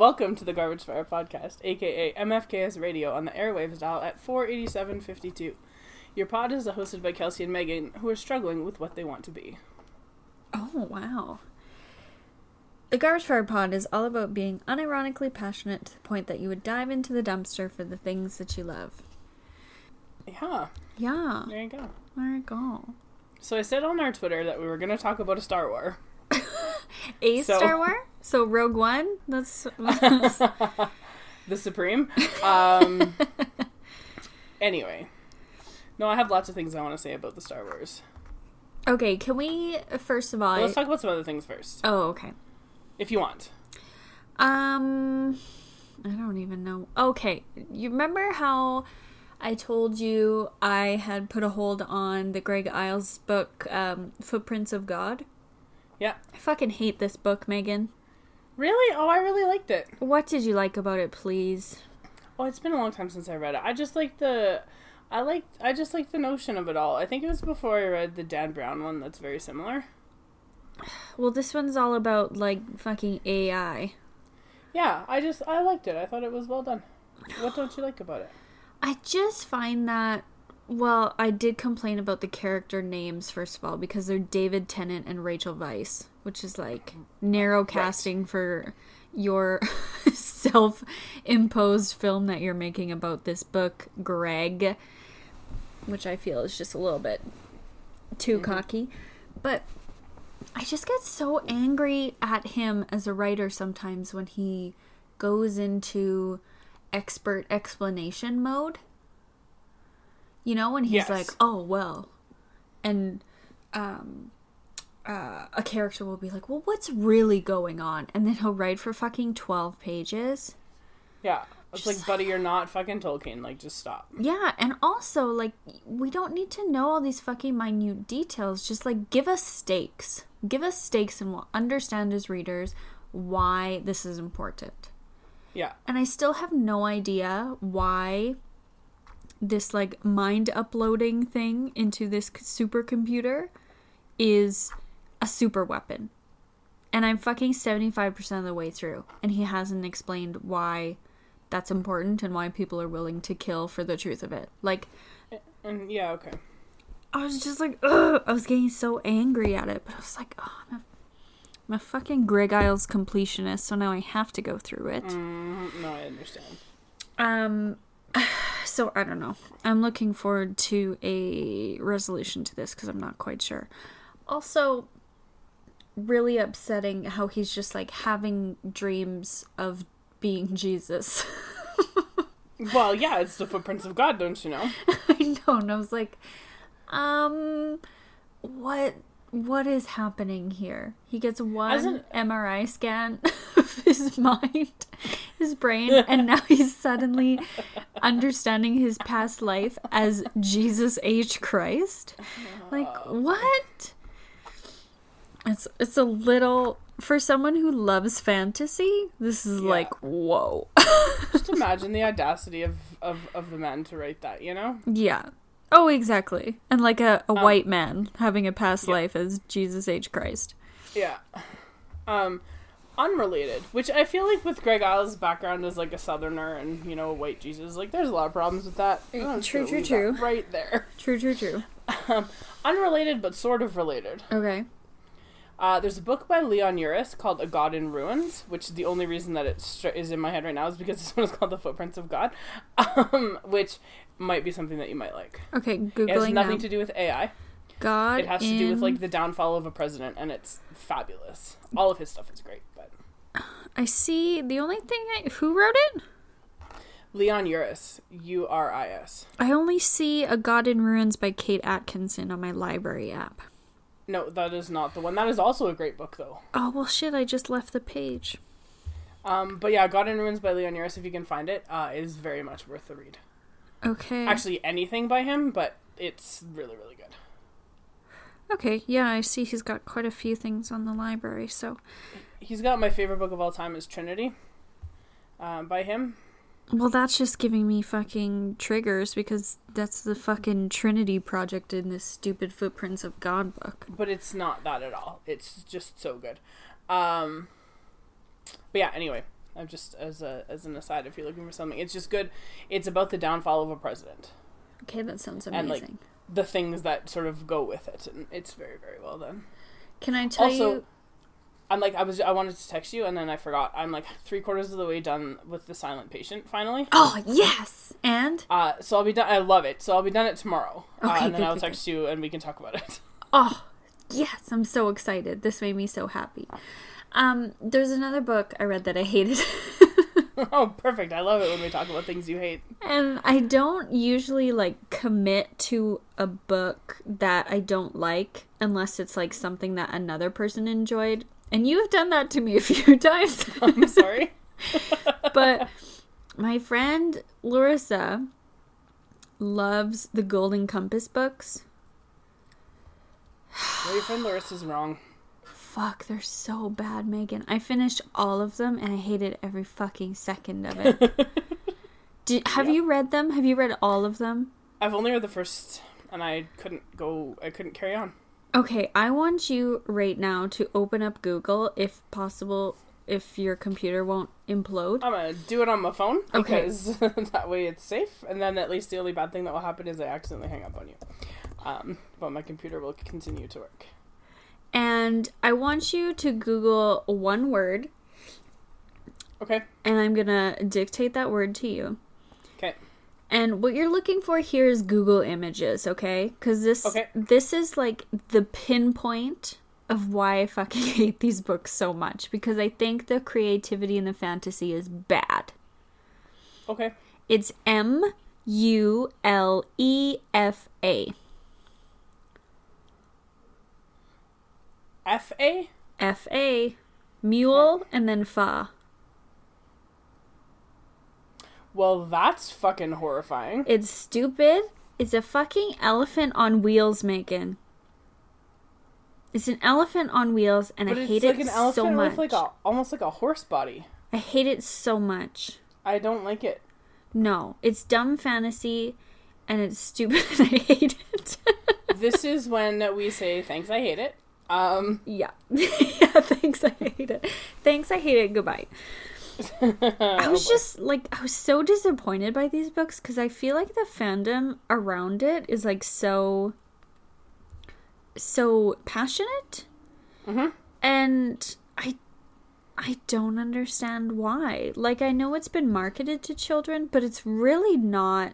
welcome to the Garbage Fire Podcast, aka MFKS Radio, on the airwaves dial at 48752. Your pod is hosted by Kelsey and Megan, who are struggling with what they want to be. Oh, wow. The Garbage Fire Pod is all about being unironically passionate to the point that you would dive into the dumpster for the things that you love. Yeah, Yeah, there you go. there you go. So I said on our Twitter that we were going to talk about a Star War. A So- Star Wars? So Rogue One? That's. the Supreme. Um, anyway, no, I have lots of things I want to say about the Star Wars. okay, can we, first of all. But let's talk about some other things first, oh, okay. if you want. Um, I don't even know. Okay, you remember how I told you I had put a hold on the Greg Iles book, um, Footprints of God? Yeah. I fucking hate this book, Megan. Really? Oh, I really liked it. What did you like about it, please? Oh, it's been a long time since I read it. I just like the, I like, I just like the notion of it all. I think it was before I read the Dan Brown one. That's very similar. Well, this one's all about like fucking AI. Yeah, I just I liked it. I thought it was well done. What don't you like about it? I just find that well, I did complain about the character names first of all because they're David Tennant and Rachel Weisz, which is like narrow casting for your self-imposed film that you're making about this book, Greg, which I feel is just a little bit too cocky. But I just get so angry at him as a writer sometimes when he goes into expert explanation mode. You know, when he's Yes. like, "Oh well," and um, uh, a character will be like, "Well, what's really going on?" And then he'll write for fucking twelve pages. Yeah, it's like, buddy, you're not fucking Tolkien. Like, just stop. Yeah, and also like we don't need to know all these fucking minute details. Just like give us stakes. Give us stakes and we'll understand as readers why this is important. Yeah, And I still have no idea why this like mind uploading thing into this c- supercomputer is a super weapon. And I'm fucking 75% of the way through and he hasn't explained why that's important and why people are willing to kill for the truth of it. Like and yeah, okay. I was just like, ugh, I was getting so angry at it, but I was like, oh, I'm a, I'm a fucking Greg Iles completionist, so now I have to go through it. Mm, no, I understand. Um, so I don't know. I'm looking forward to a resolution to this because I'm not quite sure. Also, really upsetting how he's just like having dreams of being Jesus. Well, yeah, it's the footprints of God, don't you know? I know, and I was like, um, what? What is happening here? He gets one an- MRI scan of his mind, his brain, and now he's suddenly understanding his past life as Jesus H. Christ. Like what? It's it's a little for someone who loves fantasy. This is Yeah. like whoa. Just imagine the audacity of, of, of the man to write that, you know? Yeah. Oh, exactly. And like a, Um, white man having a past life as Jesus H. Christ. Yeah. Um, unrelated, which I feel like with Greg Iles' background as like a southerner and, you know, a white Jesus, like there's a lot of problems with that. True, true, true. Right there. True, true, true. Um, unrelated, but sort of related. Okay. Uh, there's a book by Leon Uris called A God in Ruins, which the only reason that it str- is in my head right now is because this one is called The Footprints of God, um, which might be something that you might like. Okay, googling. It has nothing now. to do with AI. God It has to do with like the downfall of a president, and it's fabulous. All of his stuff is great, but I see. The only thing I... Who wrote it? Leon Uris, U R I S. I only see A God in Ruins by Kate Atkinson on my library app. No, that is not the one. That is also a great book, though. Oh, well, shit, I just left the page. Um, but yeah, God in Ruins by Leon Uris, if you can find it, uh, is very much worth the read. Okay. Actually, anything by him, but it's really, really good. Okay, yeah, I see he's got quite a few things on the library, so... He's got my favorite book of all time is Trinity, um, by him. Well, that's just giving me fucking triggers because that's the fucking Trinity project in this stupid Footprints of God book. but it's not that at all. It's just so good. Um, but yeah, anyway, I'm just as a as an aside, if you're looking for something, it's just good. It's about the downfall of a president, Okay, that sounds And, like, amazing. the things that sort of go with it, and it's very very well done. Can I tell also- you? I'm like I was I wanted to text you and then I forgot. I'm like three quarters of the way done with the silent patient finally. Oh yes, and Uh, so I'll be done. I love it. So I'll be done it tomorrow, uh, Okay, and then good, I'll good, text you and we can talk about it. oh yes, I'm so excited. This made me so happy. Um, there's another book I read that I hated. oh, perfect! I love it when we talk about things you hate. And I don't usually like commit to a book that I don't like unless it's like something that another person enjoyed. And you've done that to me a few times. I'm sorry. but my friend Larissa loves the Golden Compass books. Well, your friend Larissa's wrong. Fuck, they're so bad, Megan. I finished all of them and I hated every fucking second of it. Did, have Yep. you read them? Have you read all of them? I've only read the first, and I couldn't go. I couldn't carry on. Okay, I want you right now to open up Google if possible, if your computer won't implode. I'm gonna do it on my phone Okay. because that way it's safe, and then at least the only bad thing that will happen is I accidentally hang up on you. Um, but my computer will continue to work. And I want you to Google one word, Okay. and I'm gonna dictate that word to you. Okay. And what you're looking for here is Google Images, okay? Because this Okay. this is like the pinpoint of why I fucking hate these books so much. Because I think the creativity and the fantasy is bad. Okay. It's M U L E F A. F A. F A. Mule and then fa. Well, that's fucking horrifying. It's stupid. It's a fucking elephant on wheels, Megan. It's an elephant on wheels, and But I hate like it so much. like a almost like a horse body. I hate it so much. I don't like it. No, it's dumb fantasy, and it's stupid. and I hate it. this is when we say thanks. I hate it. Um, yeah, yeah. Thanks, I hate it. Thanks, I hate it. Goodbye. I was just like, I was so disappointed by these books because I feel like the fandom around it is like so, so passionate, Mhm. and I, I don't understand why. Like, I know it's been marketed to children, but it's really not.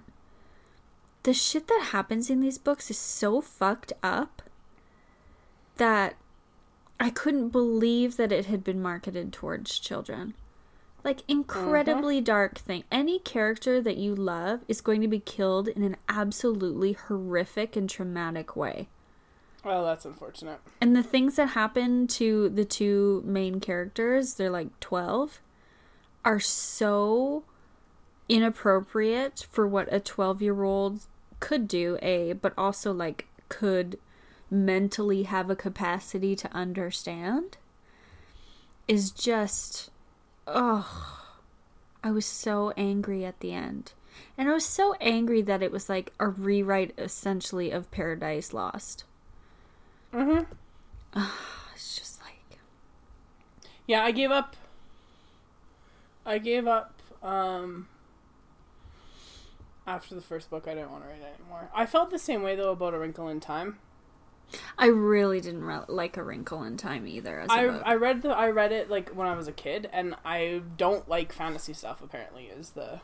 The shit that happens in these books is so fucked up that I couldn't believe that it had been marketed towards children. Like mm-hmm. incredibly dark thing. Any character that you love is going to be killed in an absolutely horrific and traumatic way. well, that's unfortunate. And the things that happen to the two main characters, they're like 12, are so inappropriate for what a 12 year old could do, A, but also like could mentally have a capacity to understand, is just, oh, I was so angry at the end. And I was so angry that it was like a rewrite essentially of Paradise Lost. Mm-hmm. It's just like Yeah, I gave up. I gave up. Um, after the first book, I didn't want to read it anymore. I felt the same way though about A Wrinkle in Time. I really didn't re- like A Wrinkle in Time either. As a I. I read the I read it like when I was a kid, and I don't like fantasy stuff. Apparently, is the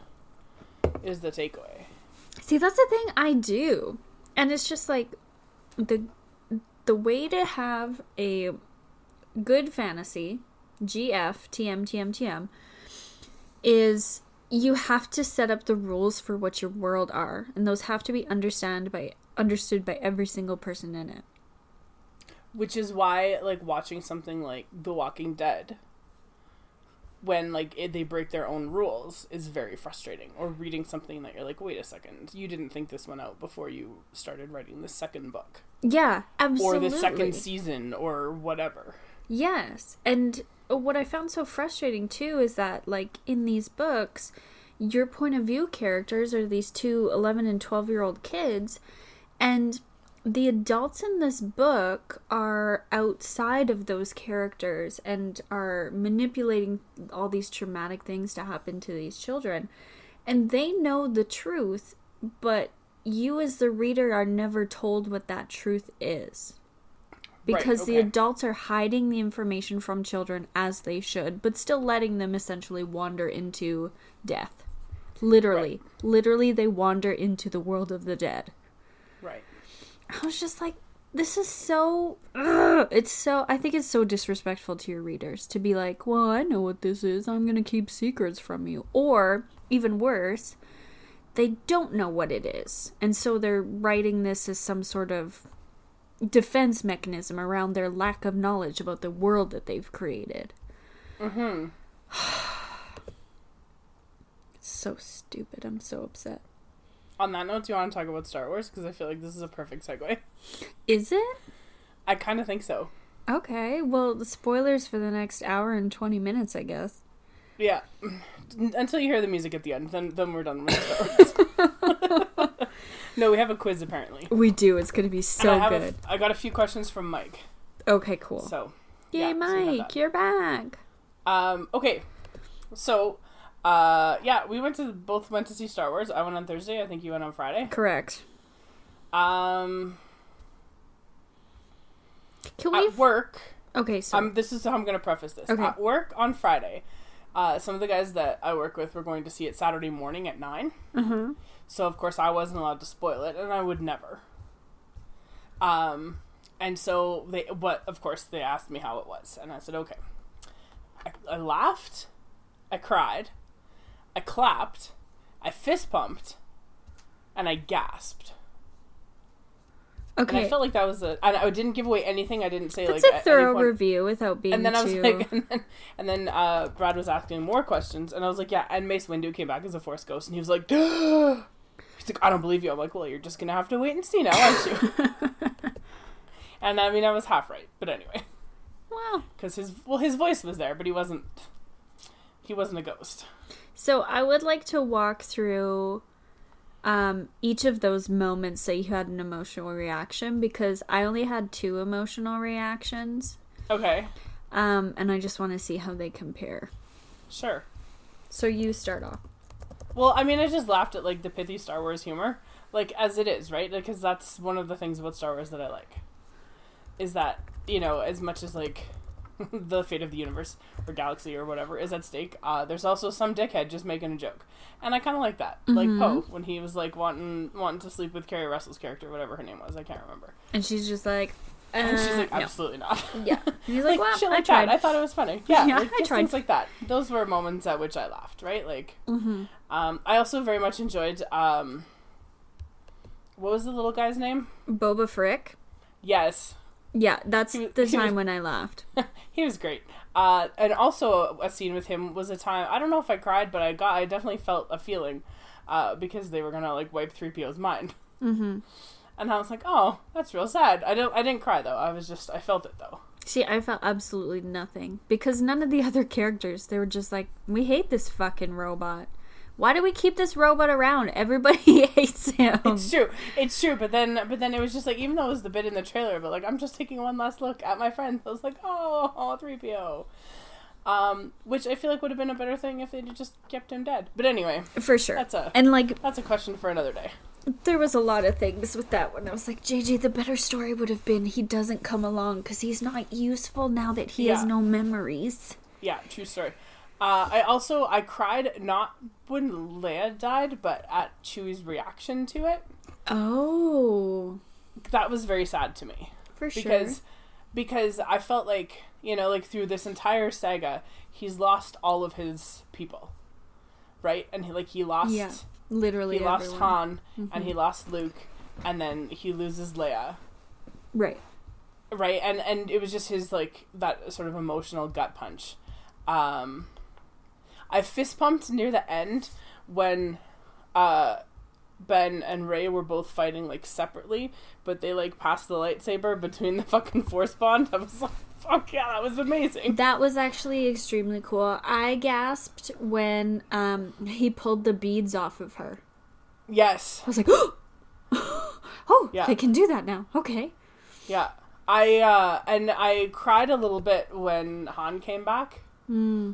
is the takeaway. See, that's the thing I do, and it's just like the the way to have a good fantasy, GF TM TM TM, is you have to set up the rules for what your world are, and those have to be understand by understood by every single person in it. Which is why, like, watching something like The Walking Dead, when like it, they break their own rules, is very frustrating. Or reading something that you're like, wait a second, you didn't think this one out before you started writing the second book Yeah, absolutely. or the second season or whatever. Yes. And what I found so frustrating too is that, like, in these books, your point of view characters are these two 11 and 12 year old kids, and the adults in this book are outside of those characters and are manipulating all these traumatic things to happen to these children. And they know the truth, but you as the reader are never told what that truth is. Because the okay. adults are hiding the information from children as they should, but still letting them essentially wander into death. Literally. Literally, they wander into the world of the dead. Right. I was just like, this is so. Ugh. It's so. I think it's so disrespectful to your readers to be like, well, I know what this is. I'm going to keep secrets from you. Or, even worse, they don't know what it is. And so they're writing this as some sort of defense mechanism around their lack of knowledge about the world that they've created. Mm-hmm. It's so stupid. I'm so upset. On that note, do you want to talk about Star Wars? Because I feel like this is a perfect segue. Is it? I kind of think so. Okay, well, the spoilers for the next hour and 20 minutes, I guess. Yeah. Until you hear the music at the end, then then we're done with Star Wars. no, we have a quiz apparently. We do. It's going to be so I good. f- I got a few questions from Mike. okay, cool. So, Yay, yeah, so Mike, that. you're back. um, okay. So, uh, yeah, we went to both went to see Star Wars. I went on Thursday. I think you went on Friday. Correct. Um, Can we? at work. okay, so Um, this is how I'm going to preface this. Okay. At work on Friday, uh, some of the guys that I work with were going to see it Saturday morning at nine. uh-huh. So of course I wasn't allowed to spoil it, and I would never. Um, and so they, but of course they asked me how it was, and I said okay. I, I laughed, I cried, I clapped, I fist pumped, and I gasped. Okay. And. I felt like that was a. And I didn't give away anything. I didn't say That's like a thorough review without being and then I was too. like, and then, and then uh, Brad was asking more questions, and I was like, yeah. And Mace Windu came back as a Force ghost, and he was like, he's like, I don't believe you. I'm like, well, you're just gonna have to wait and see now, aren't you? and I mean, I was half right, but anyway, wow. because his well, his voice was there, but he wasn't. He wasn't a ghost. So I would like to walk through um, each of those moments that you had an emotional reaction because I only had two emotional reactions, Okay, um, and I just want to see how they compare. sure. So you start off. Well, I mean, I just laughed at like the pithy Star Wars humor, like as it is, right? Because that's one of the things about Star Wars that I like, is that you know, as much as like the fate of the universe or galaxy or whatever is at stake, uh, there's also some dickhead just making a joke, and I kind of like that. Like Poe when he was like wanting wanting to sleep with Keri Russell's character, whatever her name was, I can't remember, And she's just like, uh, and she's like, no. absolutely not. Yeah. And he's like, like, well, shit I like tried. that. I thought it was funny. Yeah, Yeah, like, I tried. things like that. Those were moments at which I laughed. Right, like. hmm Um, I also very much enjoyed. Um, what was the little guy's name? Babu Frik. Yes, Yeah, that's was- the he was- time when I laughed. he was great. Uh, and also a, scene with him was a time. I don't know if I cried, but I got. I definitely felt a feeling, uh, because they were gonna like wipe three PO's mind, hmm and I was like, oh, that's real sad. I don't. I didn't cry though. I was just. I felt it though. See, I felt absolutely nothing because none of the other characters, they were just like, we hate this fucking robot. Why do we keep this robot around? Everybody hates him. It's true. It's true. But then, but then it was just like, even though it was the bit in the trailer, but like, I'm just taking one last look at my friend. I was like, oh, three PO. Um, which I feel like would have been a better thing if they'd just kept him dead. But anyway, For sure. that's a and like, that's a question for another day. there was a lot of things with that one. I was like, JJ, the better story would have been he doesn't come along because he's not useful now that he has no memories. Yeah, true story. Uh, I also I cried not when Leia died, but at Chewie's reaction to it. Oh, That was very sad to me. for sure. because because I felt like you know like through this entire saga he's lost all of his people, right? And he like he lost Yeah, literally, he lost everyone. Han and he lost Luke, and then he loses Leia, Right. right? And and it was just his like that sort of emotional gut punch. Um, I fist pumped near the end when uh Ben and Rey were both fighting like separately, but they like passed the lightsaber between the fucking force bond. I was like, fuck yeah, that was amazing. That was actually extremely cool. I gasped when um he pulled the beads off of her. Yes. I was like, Oh, Yeah. they can do that now. Okay. Yeah. I uh and I cried a little bit when Han came back. Hmm.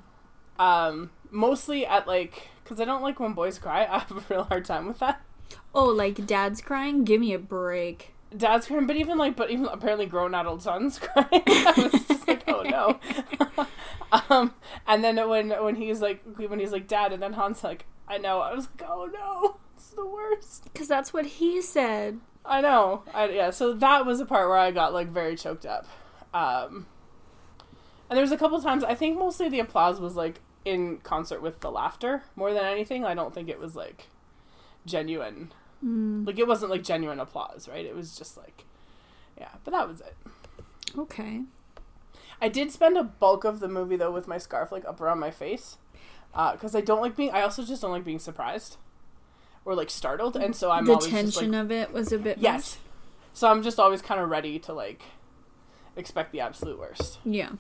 Um mostly at like cuz I don't like when boys cry. I have a real hard time with that. Oh, like dad's crying? Give me a break. Dad's crying, but even like but even apparently grown adult sons crying. I was just like, "Oh no." um and then when when he's like when he's like dad and then Han's like, "I know." I was like, "Oh no." It's the worst. Because that's what he said. I know. I, yeah, so that was a part where I got like very choked up. Um, and there was a couple times. I think mostly the applause was like in concert with the laughter more than anything. I don't think it was like genuine. Like it wasn't like genuine applause, right? It was just like, yeah. But that was it. Okay. I did spend a bulk of the movie though with my scarf like up around my face, because I don't like being. I also just don't like being surprised or like startled, and so I'm the always just, like, tension of it was a bit Yes. So I'm just always kind of ready to like expect the absolute worst. Yeah.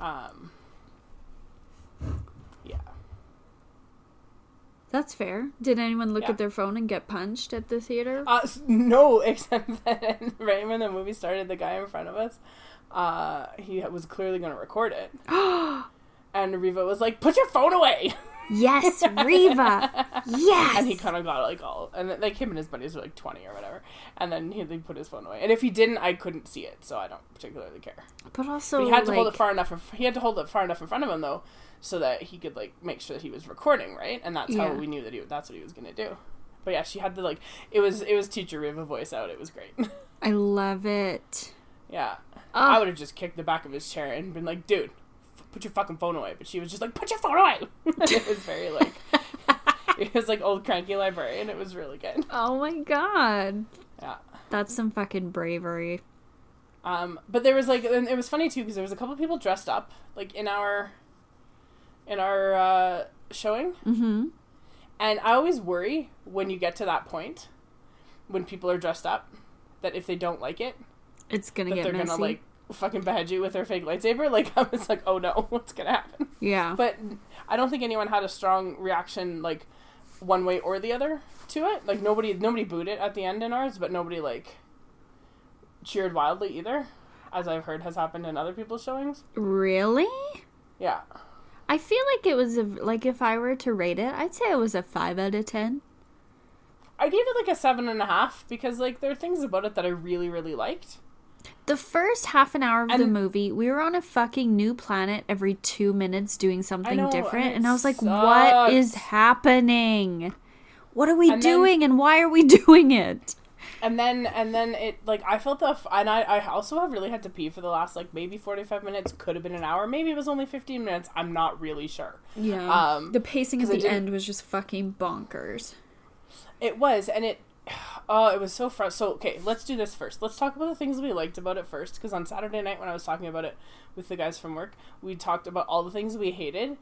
Um Yeah. That's fair. Did anyone look Yeah. at their phone and get punched at the theater? Uh s- no, except that right when the movie started, the guy in front of us, uh he was clearly going to record it. and Riva was like, "Put your phone away." yes, Riva. Yes. and he kind of got like all and then, like him and his buddies were like 20 or whatever. And then he, he put his phone away. And if he didn't, I couldn't see it, so I don't particularly care. but also, But he had to hold like- it far enough. He had to hold it far enough in front of him though, so that he could like make sure that he was recording, right? And that's how Yeah. we knew that he that's what he was gonna do. But yeah, she had the like it was it was teacher Riva voice out. It was great. I love it. yeah, Ah. I would have just kicked the back of his chair and been like, "Dude, f- put your fucking phone away." But she was just like, "Put your phone away." it was very like it was like old cranky librarian. It was really good. Oh my god. Yeah. That's some fucking bravery. Um, but there was like, and it was funny too because there was a couple people dressed up like in our, in our uh, showing, Mm-hmm. and I always worry when you get to that point, when people are dressed up, that if they don't like it, It's gonna that get they're messy. gonna like fucking behead you with their fake lightsaber. Like I was like, oh no, what's gonna happen? yeah. But I don't think anyone had a strong reaction like one way or the other to it. Like nobody nobody booed it at the end in ours, but nobody like cheered wildly either, as I've heard has happened in other people's showings. really? Yeah. I feel like it was a, like if I were to rate it, I'd say it was a five out of ten. I gave it like a seven and a half because like there are things about it that I really, really liked. The first half an hour of the movie, we were on a fucking new planet every two minutes doing something know, different, and and I was like, "What is happening? What are we And then- doing, and why are we doing it?" And then and then it like I felt the f- and I I also have really had to pee for the last like maybe 45 minutes, could have been an hour, maybe it was only 15 minutes. I'm not really sure. Yeah. Um, the pacing at the end was just fucking bonkers. It was, and it. Oh, it was so fr- So okay, let's do this first. Let's talk about the things we liked about it first, because on Saturday night when I was talking about it with the guys from work, we talked about all the things we hated,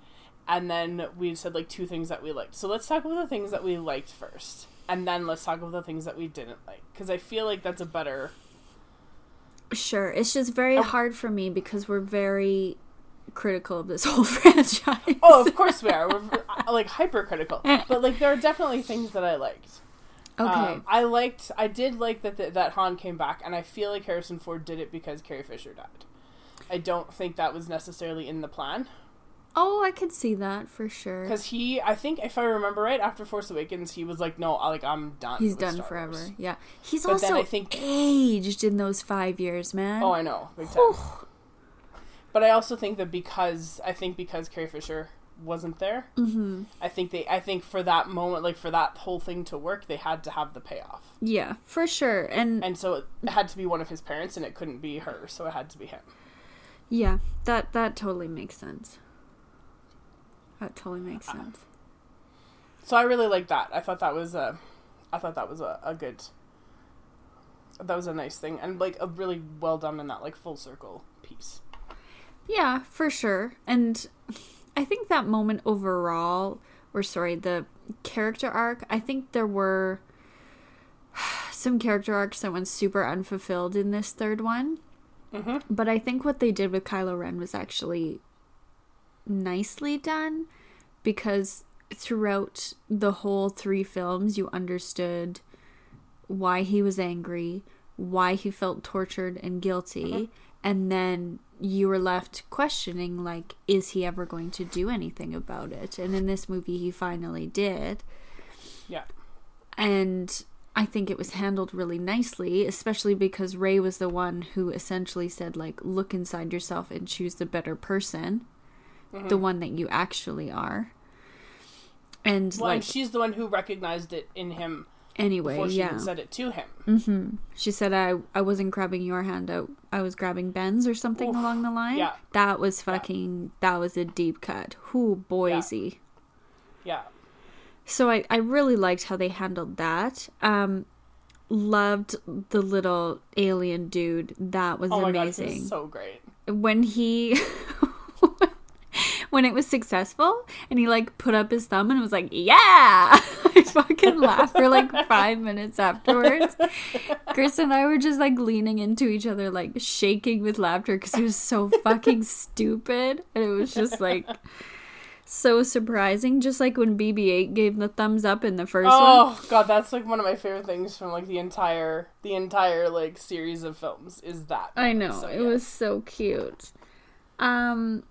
and then we said like two things that we liked. So let's talk about the things that we liked first, and then let's talk about the things that we didn't like, because I feel like that's a better. Sure, it's just very Oh. hard for me because we're very critical of this whole franchise. Oh, of course we are. We're uh, like hypercritical, but like there are definitely things that I liked. okay. Um, I liked. I did like that the, that Han came back, and I feel like Harrison Ford did it because Carrie Fisher died. I don't think that was necessarily in the plan oh, I could see that for sure. because he. I think if I remember right, after Force Awakens, he was like, "No, like I'm done." He's done Star forever. Wars." Yeah. He's But then also I think- aged in those five years, man. Oh, I know, big time. But I also think that because I think because Carrie Fisher wasn't there, mm-hmm. I think they. I think for that moment, like for that whole thing to work, they had to have the payoff, Yeah, for sure. And, and so it had to be one of his parents, and it couldn't be her, so it had to be him. yeah, that that totally makes sense. That totally makes sense. So I really like that. I thought that was a, I thought that was a, a good. That was a nice thing and like a really well done in that like full circle piece. Yeah, for sure. And I think that moment overall, or sorry, the character arc, I think there were some character arcs that went super unfulfilled in this third one. Mm-hmm. But I think what they did with Kylo Ren was actually nicely done because throughout the whole three films, you understood why he was angry, why he felt tortured and guilty, uh-huh. and then you were left questioning like is he ever going to do anything about it? And in this movie he finally did. Yeah. And I think it was handled really nicely, especially because Rey was the one who essentially said like look inside yourself and choose the better person, the one that you actually are. And Well, like and she's the one who recognized it in him anyway, she yeah. said it to him. She said I I wasn't grabbing your hand out. I was grabbing Ben's or something Oof. along the line. Yeah. That was fucking that was a deep cut. Who Boise. Yeah. So I, I really liked how they handled that. Um loved the little alien dude. That was Oh my god, amazing. so great. when he when it was successful and he like put up his thumb and was like yeah i fucking laughed for like five minutes afterwards chris and i were just like leaning into each other like shaking with laughter because it was so fucking stupid and it was just like so surprising just like when bb8 gave the thumbs up in the first one Oh god, that's like one of my favorite things from like the entire the entire like series of films is that. I know. So, it yeah. was so cute. Um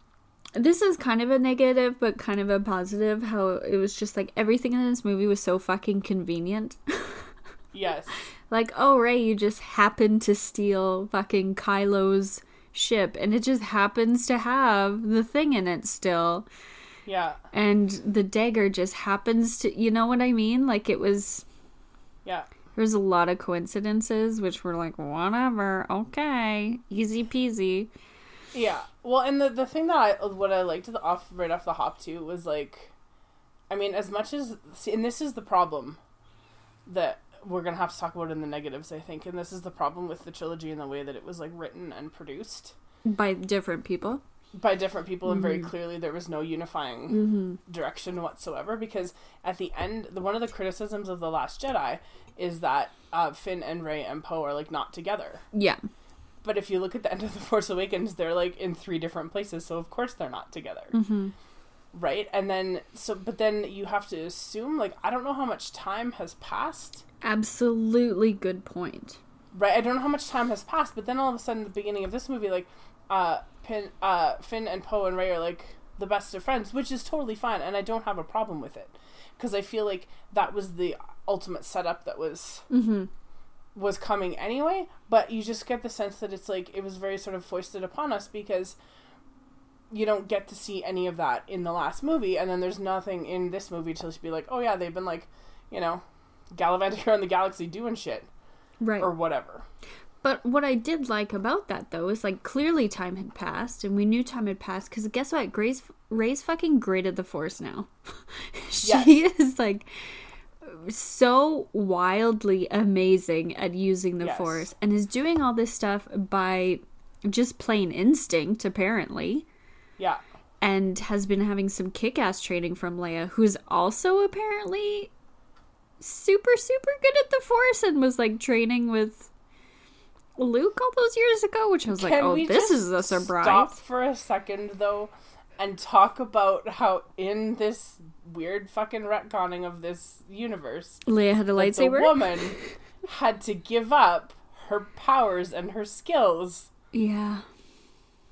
this is kind of a negative but kind of a positive how it was just like everything in this movie was so fucking convenient. Yes. like, oh Rey, you just happened to steal fucking Kylo's ship and it just happens to have the thing in it still. Yeah. And the dagger just happens to you know what I mean? Like it was Yeah. there's a lot of coincidences which were like whatever, okay, easy peasy. Yeah. Well, and the the thing that I what I liked the off right off the hop too was like, I mean, as much as and this is the problem that we're gonna have to talk about in the negatives, I think, and this is the problem with the trilogy and the way that it was like written and produced by different people. by different people, and Mm-hmm. very clearly there was no unifying direction whatsoever. Because at the end, the one of the criticisms of the Last Jedi is that uh, Finn and Rey and Poe are like not together. Yeah. But if you look at the end of The Force Awakens, they're like in three different places, so of course they're not together. Mm-hmm. Right? And then, so, but then you have to assume, like, I don't know how much time has passed. Absolutely good point. Right? I don't know how much time has passed, but then all of a sudden, the beginning of this movie, like, uh, Pin, uh, Finn and Poe and Rey are like the best of friends, which is totally fine, and I don't have a problem with it. Because I feel like that was the ultimate setup that was Mm-hmm. Was coming anyway, but you just get the sense that it's like it was very sort of foisted upon us because you don't get to see any of that in the last movie, and then there's nothing in this movie to be like, oh yeah, they've been like, you know, gallivanting around the galaxy doing shit Right. or whatever. But what I did like about that though is like clearly time had passed and we knew time had passed because guess what? Grace Rey's fucking great at the Force now. she Yes. is like so wildly amazing at using the Yes. Force and is doing all this stuff by just plain instinct apparently. Yeah, and has been having some kick ass training from Leia, who's also apparently super, super good at the Force and was like training with Luke all those years ago, which I was like, oh, this is a surprise. Stop for a second though, and talk about how in this weird fucking retconning of this universe, Leia had a lightsaber. the woman had to give up her powers and her skills. yeah.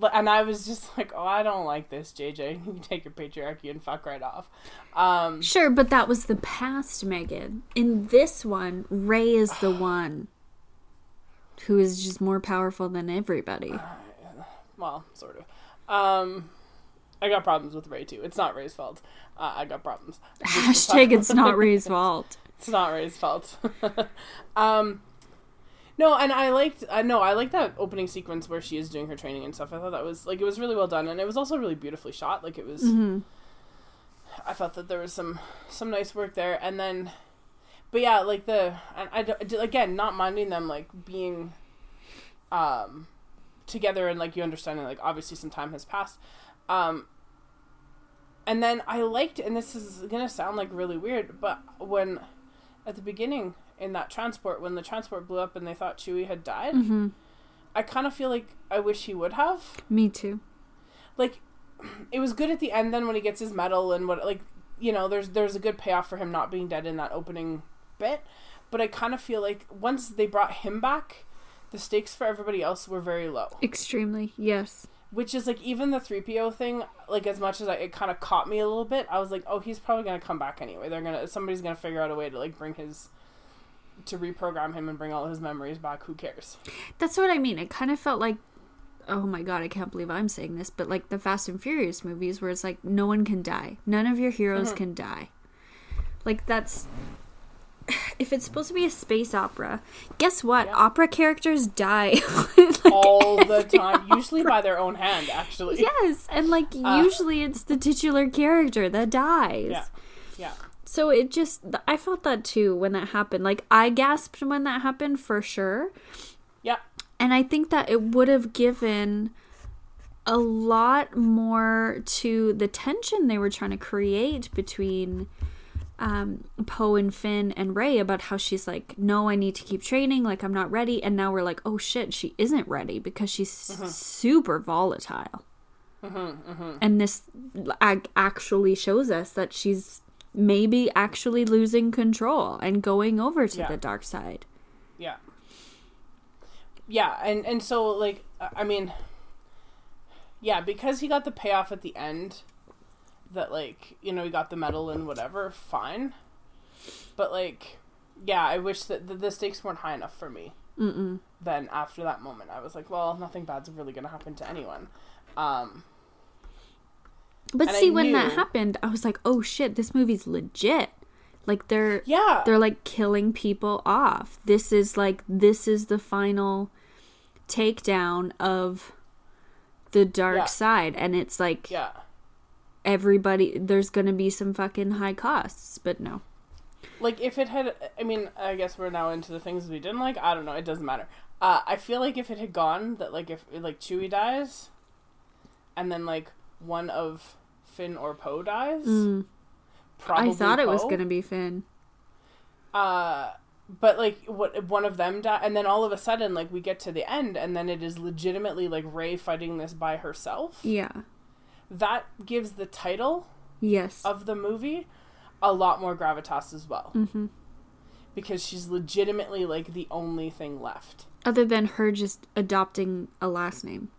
But- And I was just like, oh, I don't like this, JJ. You can take your patriarchy and fuck right off. Um, Sure, but that was the past, Megan. In this one, Rey is the one who is just more powerful than everybody. well, sort of. Um, I got problems with Rey too. It's not Rey's fault. Uh, I got problems. Hashtag it's not Rey's fault. It's not Rey's fault. um, no, and I liked. I know I liked that opening sequence where she is doing her training and stuff. I thought that was like it was really well done, and it was also really beautifully shot. Like it was. Mm-hmm. I felt that there was some some nice work there, and then, but yeah, like the and I don't- again not minding them like being, um, together and like you understanding like obviously some time has passed, um. And then I liked, and this is gonna sound like really weird, but when at the beginning in that transport, when the transport blew up and they thought Chewie had died, Mm-hmm. I kind of feel like I wish he would have Me too. like it was good at the end then when he gets his medal and what like you know there's there's a good payoff for him not being dead in that opening bit but I kind of feel like once they brought him back, the stakes for everybody else were very low. Extremely, yes. Which is like even the 3PO thing, like as much as I, it kind of caught me a little bit, I was like, oh, he's probably going to come back anyway. They're going to, somebody's going to figure out a way to like bring his, to reprogram him and bring all his memories back. Who cares? That's what I mean. It kind of felt like, oh my god, I can't believe I'm saying this, but like the Fast and Furious movies where it's like no one can die. None of your heroes mm-hmm. can die. Like that's if it's supposed to be a space opera, guess what? Yeah. Opera characters die. Like, All the time, usually by their own hand, actually. yes, and like Uh. usually it's the titular character that dies. Yeah. Yeah. So it just I felt that too when that happened. Like I gasped when that happened for sure. Yeah. And I think that it would have given a lot more to the tension they were trying to create between um, Poe and Finn and Rey about how she's like, no, I need to keep training. Like, I'm not ready. And now we're like, oh shit, she isn't ready because she's mm-hmm. super volatile. Mm-hmm, mm-hmm. And this ag- actually shows us that she's maybe actually losing control and going over to Yeah. the dark side. Yeah. Yeah, and and so like I mean yeah, because he got the payoff at the end that like, you know, he got the medal and whatever, fine. But like yeah, I wish that the, the stakes weren't high enough for me. Mm-mm. Then after that moment, I was like, well, nothing bad's really going to happen to anyone. Um But I see, when that happened, I was like, "Oh shit, this movie's legit." Like they're yeah. they're like killing people off. This is like this is the final takedown of the dark Yeah. side, and it's like yeah. Everybody. There's gonna be some fucking high costs, but no. like if it had i mean i guess we're now into the things we didn't like i don't know it doesn't matter uh i feel like if it had gone that like if like chewie dies and then like one of finn or poe dies Mm. probably I thought it was gonna be Finn. uh but like what one of them die and then all of a sudden like we get to the end and then it is legitimately like rey fighting this by herself Yeah. That gives the title Yes. of the movie a lot more gravitas as well hmm because she's legitimately like the only thing left. Other than her just adopting a last name,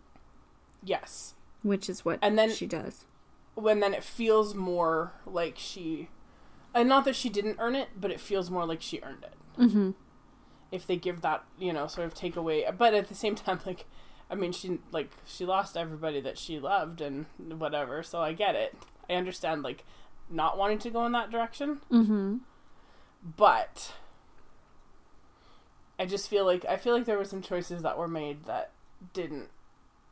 Yes. which is what And then- she does. When then it feels more like she and not that she didn't earn it, but it feels more like she earned it. hmm If they give that, you know, sort of take away but at the same time like I mean she like she lost everybody that she loved and whatever, so I get it. I understand like not wanting to go in that direction, hmm but I just feel like I feel like there were some choices that were made that didn't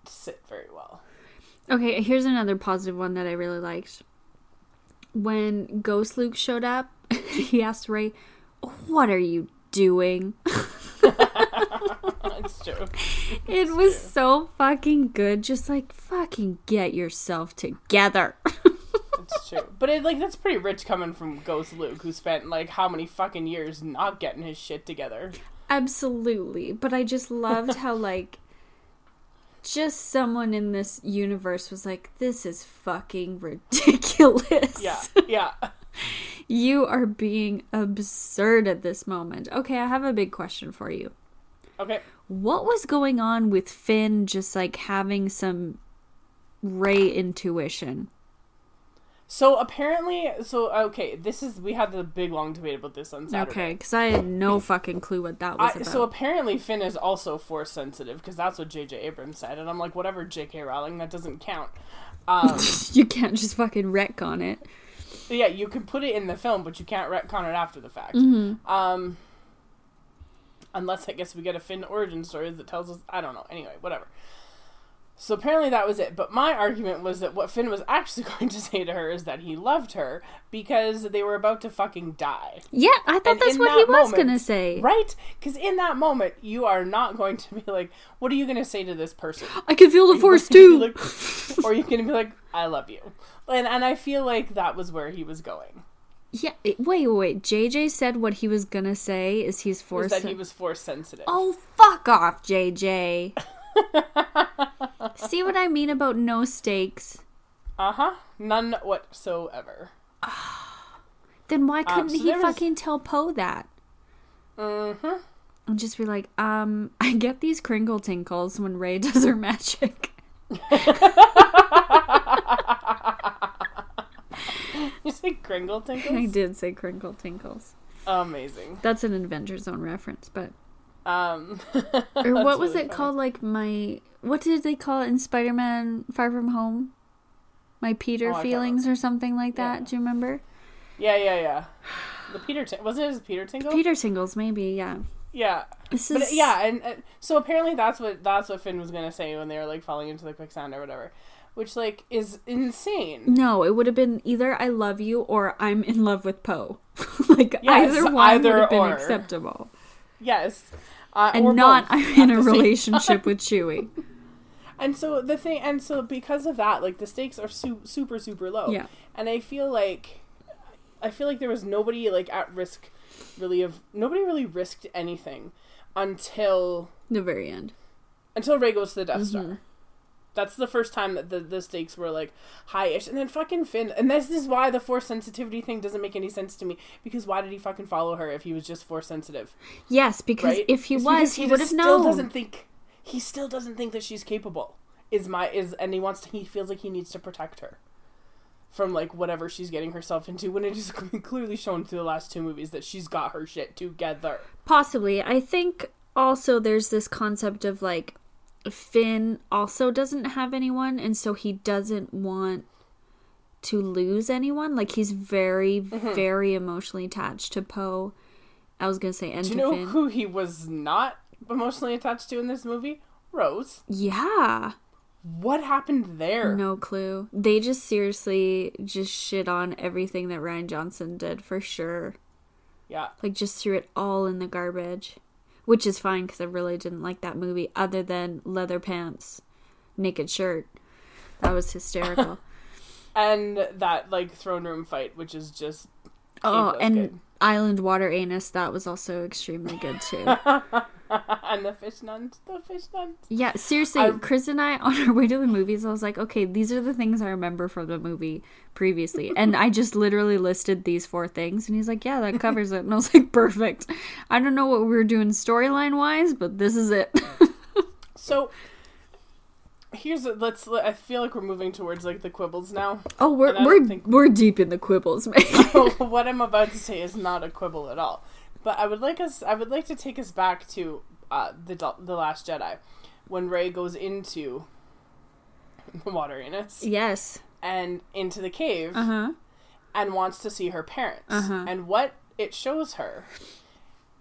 sit very well. Okay, here's another positive one that I really liked. When Ghost Luke showed up, he asked Rey, "What are you doing?" It was so fucking good. Just like fucking get yourself together. It's true. But it like that's pretty rich coming from Ghost Luke, who spent like how many fucking years not getting his shit together. Absolutely, but I just loved how like just someone in this universe was like, "This is fucking ridiculous." Yeah, yeah. You are being absurd at this moment. Okay, I have a big question for you. Okay. What was going on with Finn just like having some Rey intuition? So apparently, so okay, this is we had the big long debate about this on Saturday. Okay, because I had no fucking clue what that was I, about. so apparently Finn is also force sensitive because that's what J.J. Abrams said, and I'm like, whatever, J.K. Rowling, that doesn't count. Um, you can't just fucking retcon it. yeah, you can put it in the film, but you can't retcon it after the fact. Mm-hmm. Um, unless I guess we get a Finn origin story that tells us I don't know. Anyway, whatever. So apparently that was it. But my argument was that what Finn was actually going to say to her is that he loved her because they were about to fucking die. Yeah, I thought And that's what he that was gonna say. Right? Because in that moment, you are not going to be like, what are you going to say to this person? I can feel the You're force too. like- or you can be like, I love you. And, and I feel like that was where he was going. Yeah, it- wait, wait, wait. JJ said what he was gonna say is he's forced. that he was force sensitive. Oh, fuck off, JJ. See what I mean about no stakes? Uh huh. None whatsoever. Then why couldn't so he was- fucking tell Poe that? Mm-hmm. and just be like, um, I get these crinkle tinkles when Rey does her magic. You say Kringle Tinkles? I did say crinkle tinkles. Amazing. That's an Adventure Zone reference, but Um, or what was it called? Like my what did they call it in Spider Man Far From Home? My Peter Oh, feelings or something like that. Yeah. Do you remember? Yeah, yeah, yeah. The Peter Tin- wasn't it his Peter Tingle? Peter tingles, maybe. Yeah. yeah, This but is yeah, and, and so apparently that's what that's what Finn was gonna say when they were like falling into the quicksand or whatever, which like is insane. No, it would have been either I love you or I'm in love with Poe. like Yes, either one either would have been or. acceptable. Yes, uh, And not both I'm in a relationship with Chewie. And so the thing, and so because of that, like the stakes are su- super, super low. Yeah. And I feel like, I feel like there was nobody like at risk, really of nobody really risked anything until The very end. until Rey goes to the Death Mm-hmm. Star. That's the first time that the, the stakes were like high-ish, and then fucking Finn. And this is why the force sensitivity thing doesn't make any sense to me. Because why did he fucking follow her if he was just force sensitive? Yes, because Right? if he It's was, because he, would have Still doesn't think he still doesn't think that she's capable. Is my is and he wants to. He feels like he needs to protect her from like whatever she's getting herself into. When it is clearly shown through the last two movies that she's got her shit together. Possibly. I think also there's this concept of like Finn also doesn't have anyone and so he doesn't want to lose anyone. Like he's very, Mm-hmm. very emotionally attached to Poe. I was gonna say and Do you know Finn. who he was not emotionally attached to in this movie? Rose. yeah. What happened there? No clue. They just seriously just shit on everything that Rian Johnson did for sure. Yeah. Like just threw it all in the garbage, which is fine because I really didn't like that movie. Other than leather pants, naked shirt, that was hysterical. And that like throne room fight, which is just oh, and good. Island Water Anus, that was also extremely good too. and the fish nuns, the fish nuns. yeah, seriously, I've- Chris and I on our way to the movies, I was like, okay, these are the things I remember from the movie previously, and I just literally listed these four things, and he's like, yeah, that covers it, and I was like, perfect. I don't know what we were doing storyline wise, but this is it. So here's a, let's. I feel like we're moving towards like the quibbles now. oh, we're we're think- we're deep in the quibbles, man. Oh, what I'm about to say is not a quibble at all. But I would like us. I would like to take us back to uh, the the Last Jedi, when Rey goes into the water anus yes. and into the cave Uh huh. and wants to see her parents. Uh-huh. And what it shows her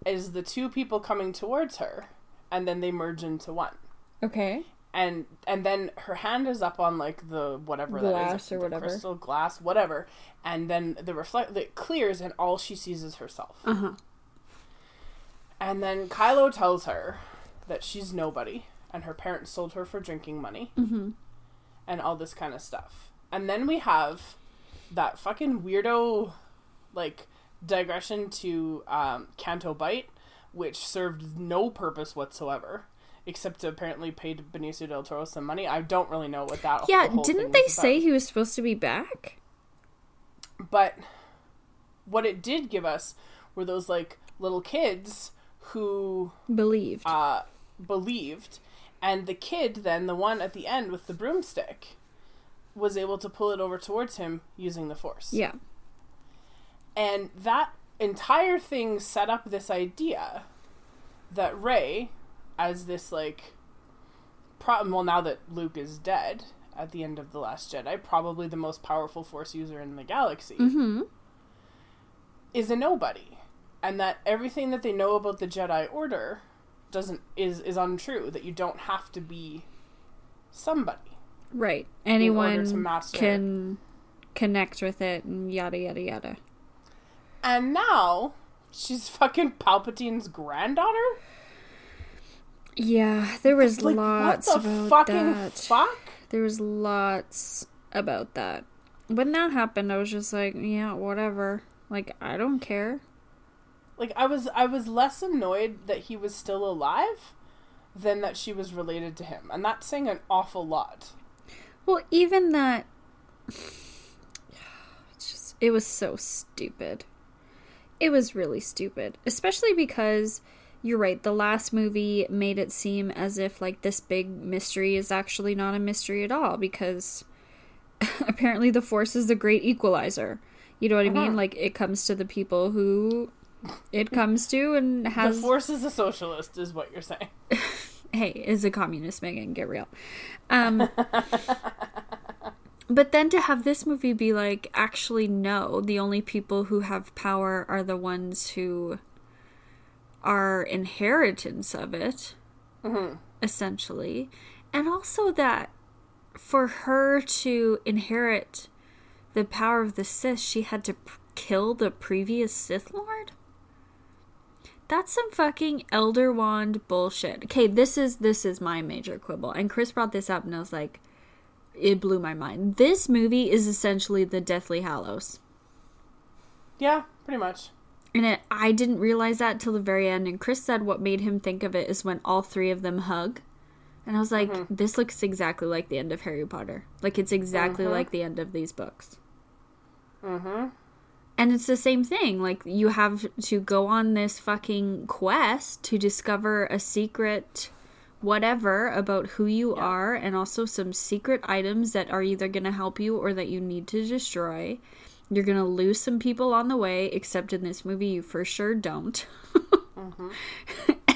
is the two people coming towards her, and then they merge into one. Okay. and and then her hand is up on like the whatever that Glass is or whatever. crystal glass whatever and then the reflect it clears and all she sees is herself Uh huh. And then Kylo tells her that she's nobody and her parents sold her for drinking money Mm-hmm. and all this kind of stuff and then we have that fucking weirdo like digression to um, Canto Bight which served no purpose whatsoever except to apparently pay Benicio del Toro some money. I don't really know what that. Yeah, didn't they was about. say he was supposed to be back? But what it did give us were those like little kids who Believed. uh, believed, and the kid then the one at the end with the broomstick was able to pull it over towards him using the force. yeah. And that entire thing set up this idea that Rey, as this like, pro- well, now that Luke is dead at the end of the Last Jedi, probably the most powerful Force user in the galaxy, Mm-hmm. is a nobody, and that everything that they know about the Jedi Order doesn't is is untrue. That you don't have to be somebody. Right. Anyone can connect with it and yada yada yada. And now she's fucking Palpatine's granddaughter. Yeah, there was Like lots what the about fucking that. fuck? There was lots about that. When that happened, I was just like, yeah, whatever. Like, I don't care. Like I was I was less annoyed that he was still alive than that she was related to him. And that's saying an awful lot. Well, even that. It's just. It was so stupid. it was really stupid, especially because you're right. The last movie made it seem as if like this big mystery is actually not a mystery at all because apparently the force is the great equalizer. You know what I mean? Uh-huh. Like it comes to the people who it comes to and The has force is a socialist, is what you're saying. hey, is a communist Megan, get real. Um But then to have this movie be like, actually, no, the only people who have power are the ones who are inheritance of it, essentially. And also that for her to inherit the power of the Sith, she had to p- kill the previous Sith Lord? That's some fucking Elder Wand bullshit. Okay, this is this is my major quibble. And Chris brought this up and I was like it blew my mind. This movie is essentially the Deathly Hallows. Yeah, pretty much. And it, I didn't realize that till the very end. And Chris said what made him think of it is when all three of them hug. And I was like, this looks exactly like the end of Harry Potter. Like, it's exactly like the end of these books. Mm-hmm. And it's the same thing. Like, you have to go on this fucking quest to discover a secret whatever about who you are and also some secret items that are either going to help you or that you need to destroy. You're going to lose some people on the way, except in this movie, you for sure don't. Mm-hmm.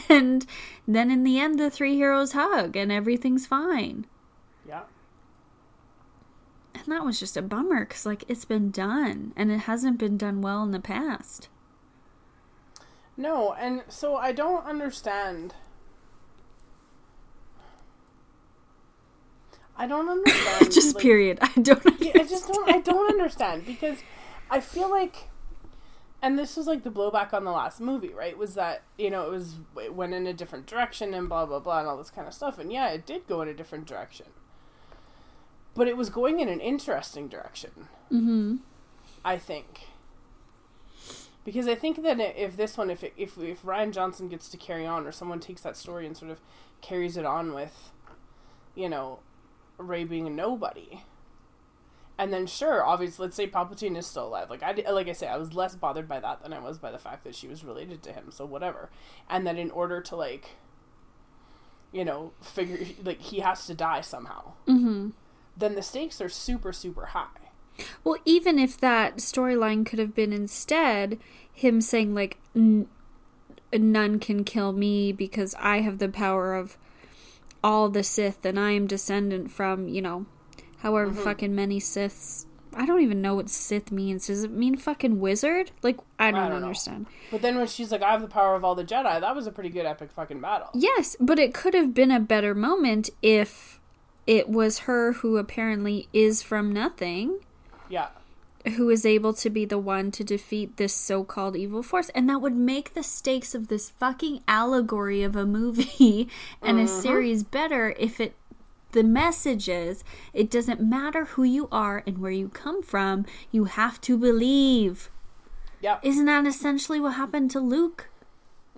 and then in the end, the three heroes hug and everything's fine. And that was just a bummer because, like, it's been done and it hasn't been done well in the past. No, and so I don't understand. I don't understand. just like- period. I don't. Yeah, I just don't. I don't understand because I feel like, and this was like the blowback on the last movie, right? Was that you know it was it went in a different direction and blah blah blah and all this kind of stuff, and yeah, it did go in a different direction, but it was going in an interesting direction. Mm-hmm. I think. Because I think that if this one, if it, if if Rian Johnson gets to carry on, or someone takes that story and sort of carries it on with, you know, Rey being a nobody, and then sure, obviously, let's say Palpatine is still alive. Like I like I say, I was less bothered by that than I was by the fact that she was related to him. So whatever, and that in order to like, you know, figure like he has to die somehow, Mm-hmm. Then the stakes are super super high. Well, even if that storyline could have been instead him saying like, N- "None can kill me because I have the power of all the Sith, and I am descendant from you know, however mm-hmm. fucking many Siths." I don't even know what Sith means. Does it mean fucking wizard? Like I don't, don't know. understand. But then when she's like, I have the power of all the Jedi, that was a pretty good epic fucking battle. Yes, but it could have been a better moment if it was her who apparently is from nothing Yeah. who is able to be the one to defeat this so-called evil force and that would make the stakes of this fucking allegory of a movie and a series better if it the message is it doesn't matter who you are and where you come from you have to believe Yeah. isn't that essentially what happened to luke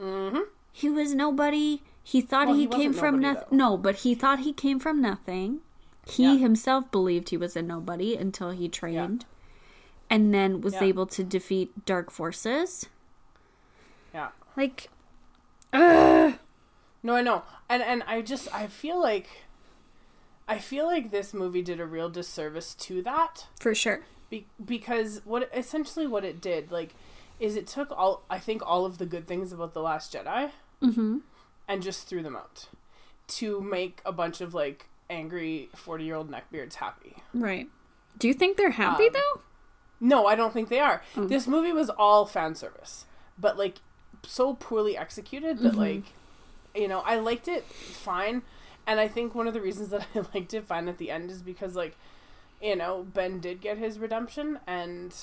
Mm-hmm. he was nobody he thought Well, he, he came from nothing no but he thought he came from nothing he Yeah. himself believed he was a nobody until he trained and then was Yeah. able to defeat dark forces Yeah. like ugh. No, I know. And and I just I feel like I feel like this movie did a real disservice to that for sure be- because what essentially what it did like is it took all I think all of the good things about the last Jedi mm-hmm and just threw them out to make a bunch of like angry 40-year-old neckbeards happy. right do you think they're happy Um, though No, I don't think they are. Oh. This movie was all fan service, but like so poorly executed that Mhm. like you know, I liked it fine, and I think one of the reasons that I liked it fine at the end is because like you know, Ben did get his redemption and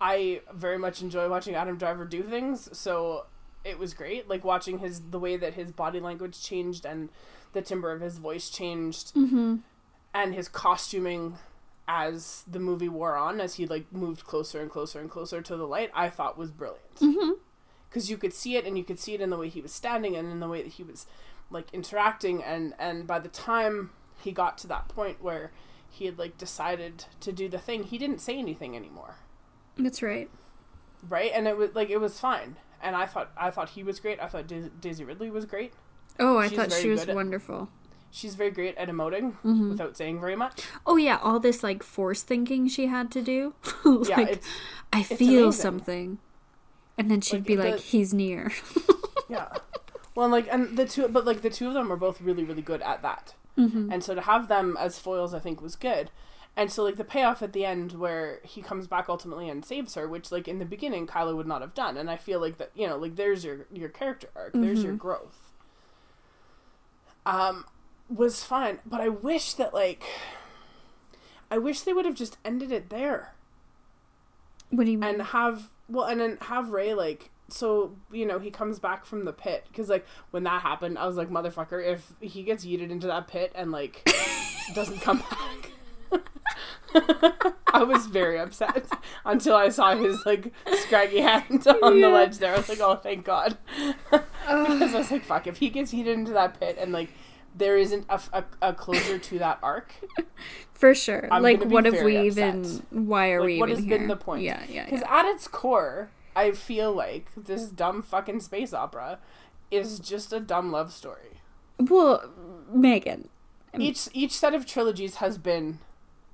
I very much enjoy watching Adam Driver do things, so it was great like watching his the way that his body language changed and the timbre of his voice changed mm-hmm. and his costuming as the movie wore on as he like moved closer and closer and closer to the light i thought was brilliant. Mm-hmm. Because you could see it and you could see it in the way he was standing and in the way that he was like interacting and and by the time he got to that point where he had like decided to do the thing he didn't say anything anymore. That's right. Right? And it was like it was fine. And I thought I thought he was great. I thought Dais- Daisy Ridley was great. Oh, I She's thought she was good at- wonderful. She's very great at emoting Mm-hmm. without saying very much. Oh yeah, all this like force thinking she had to do. Yeah, like it's I feel amazing. something, and then she'd Like, be the- like, "He's near." yeah. Well, like and the two, but like the two of them were both really really good at that. mm-hmm. And so to have them as foils, I think, was good. And so like the payoff at the end where he comes back ultimately and saves her, which like in the beginning Kylo would not have done. And I feel like that you know like there's your your character arc, there's your growth. Um, was fun. but I wish that like, I wish they would have just ended it there What do you mean? and have well and then have rey like so you know he comes back from the pit because like when that happened i was like motherfucker if he gets yeeted into that pit and like doesn't come back i was very upset until i saw his like scraggy hand on the ledge there i was like oh thank god because i was like fuck if he gets yeeted into that pit and like there isn't a, a, a closure to that arc For sure. I'm like, what have we upset. even? Why are Like, we what even has here? been the point? Yeah, yeah, Because yeah. at its core, I feel like this dumb fucking space opera is just a dumb love story. Well, Megan, Each each set of trilogies has been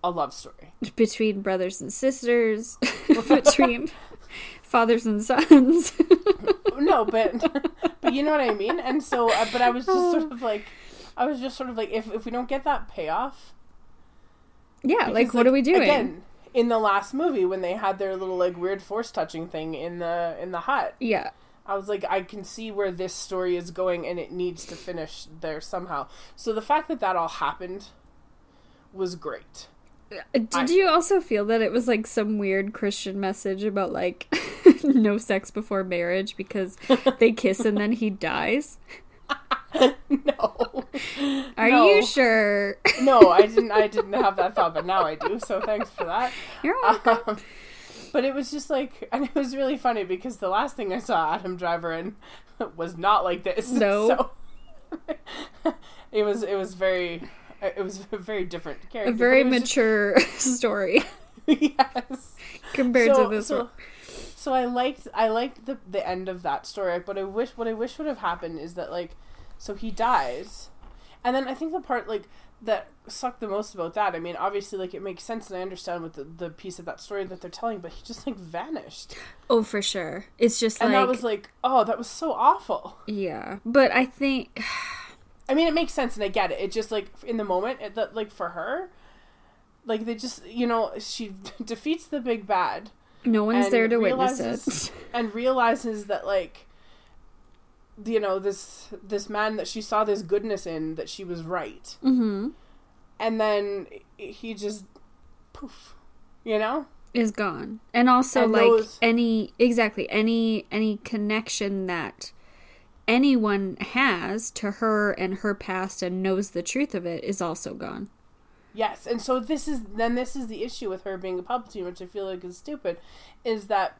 a love story. between brothers and sisters, between fathers and sons. No, but but you know what I mean. And so, uh, but I was just sort of like, I was just sort of like, if if we don't get that payoff, yeah, like because, what are we doing? Again, in the last movie when they had their little like weird force touching thing in the in the hut, Yeah. I was like, I can see where this story is going, and it needs to finish there somehow. So the fact that that all happened was great. Did I- you also feel that it was like some weird Christian message about like no sex before marriage because they kiss and then he dies? No, Are No. you sure? no, I didn't. I didn't have that thought, but now I do. So thanks for that. You're welcome. Um, but it was just like, and it was really funny because the last thing I saw Adam Driver in was not like this. No. So it was. It was very. Uh, it was a very different character. a very was just- mature story yes. compared so, to this so, one. so I liked I liked the the end of that story, but I wish what I wish would have happened is that like so he dies. And then I think the part like that sucked the most about that, I mean, obviously like it makes sense and I understand with the, the piece of that story that they're telling, but he just like vanished. Oh, for sure. It's just And like that was like, oh, that was so awful. yeah, but I think I mean, it makes sense and I get it. It just like in the moment, it, like for her, like they just you know she defeats the big bad, no one's there to witness it. and realizes that like you know this this man that she saw this goodness in that she was right Mm-hmm. and then he just poof you know Is gone, and also And like those- any exactly any any connection that anyone has to her and her past and knows the truth of it is also gone. yes and so this is then this is the issue with her being a palpatine which i feel like is stupid is that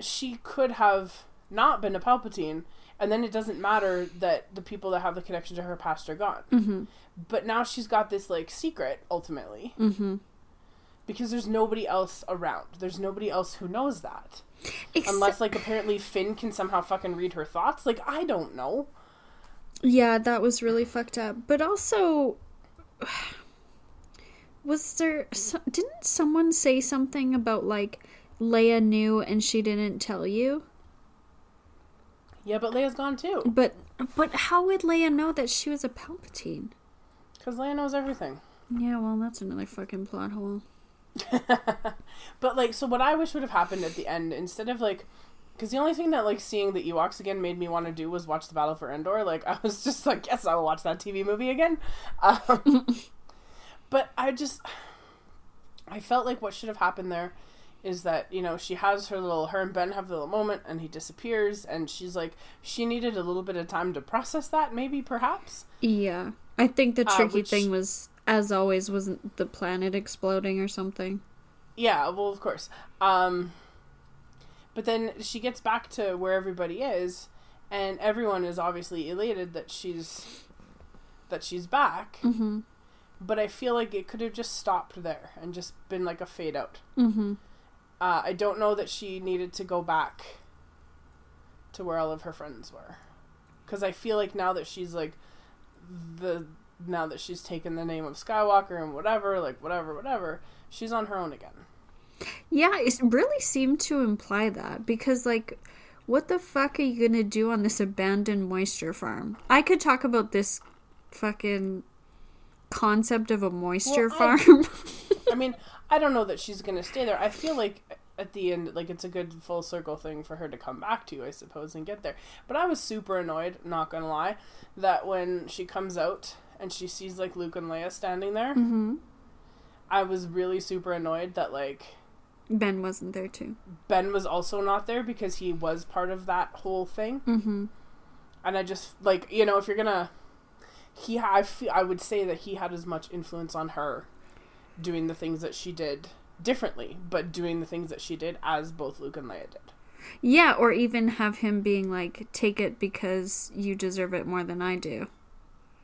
she could have not been a palpatine and then it doesn't matter that the people that have the connection to her past are gone Mm-hmm. but now she's got this like secret ultimately Mm-hmm. Because there's nobody else around. There's nobody else who knows that. Except, Unless like apparently Finn can somehow fucking read her thoughts. Like I don't know. yeah, that was really fucked up. But also, was there? So, didn't someone say something about like Leia knew and she didn't tell you? Yeah, but Leia's gone too. But but how would Leia know that she was a Palpatine? Because Leia knows everything. Yeah, well, that's another fucking plot hole. But like, so what I wish would have happened at the end, instead of like, because the only thing that like seeing the Ewoks again made me want to do was watch the Battle for Endor. Like I was just like, yes, I will watch that TV movie again. Um, but I just, I felt like what should have happened there is that you know she has her little her and Ben have the little moment and he disappears and she's like she needed a little bit of time to process that maybe perhaps Yeah, I think the Uh, tricky which- thing was, as always, wasn't the planet exploding or something. Yeah, well, of course. Um, but then she gets back to where everybody is, and everyone is obviously elated that she's that she's back. Mm-hmm. But I feel like it could have just stopped there and just been like a fade out. Mm-hmm. Uh, I don't know that she needed to go back to where all of her friends were, because I feel like now that she's like the now that she's taken the name of Skywalker and whatever, like whatever, whatever, she's on her own again. Yeah, it really seemed to imply that because, like, what the fuck are you gonna do on this abandoned moisture farm? I could talk about this fucking concept of a moisture Well, I- farm. I mean, I don't know that she's gonna stay there. I feel like at the end, like it's a good full circle thing for her to come back to, I suppose, and get there. But I was super annoyed, not gonna lie, that when she comes out and she sees like Luke and Leia standing there, hmm I was really super annoyed that like Ben wasn't there too. Ben was also not there because he was part of that whole thing. Mm-hmm. And I just like you know if you're gonna, he I feel I would say that he had as much influence on her, doing the things that she did differently, but doing the things that she did as both Luke and Leia did. Yeah, or even have him being like, "Take it because you deserve it more than I do,"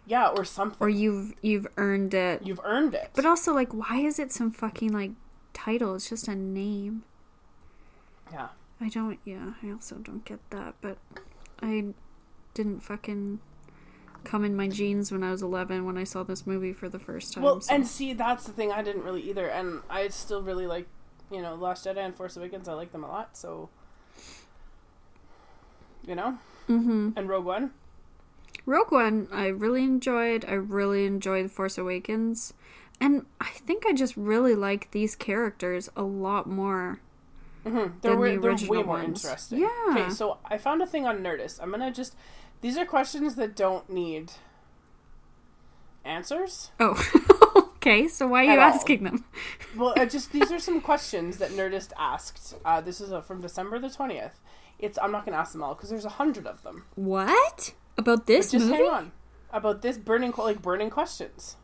Yeah, or something. or you've you've earned it. You've earned it. But also, like, why is it some fucking like title? It's just a name. yeah. I don't. Yeah, I also don't get that. But I didn't fucking come in my jeans when I was 11 when I saw this movie for the first time. Well, so- and see, that's the thing. I didn't really either, and I still really like, you know, Last Jedi and Force Awakens. I like them a lot. So, you know, Mhm. and Rogue One. Rogue One, I really enjoyed. I really enjoyed Force Awakens, and I think I just really like these characters a lot more. Mm-hmm. They're, Than way, the they're original way more interesting. Yeah. Okay, so I found a thing on Nerdist. I'm gonna just. These are questions that don't need answers. Oh, okay. So why are you all. asking them? Well, uh, just these are some questions that Nerdist asked. Uh, this is uh, from December the twentieth. It's I'm not gonna ask them all because there's a hundred of them. What about But this just movie? hang on about this burning like burning questions.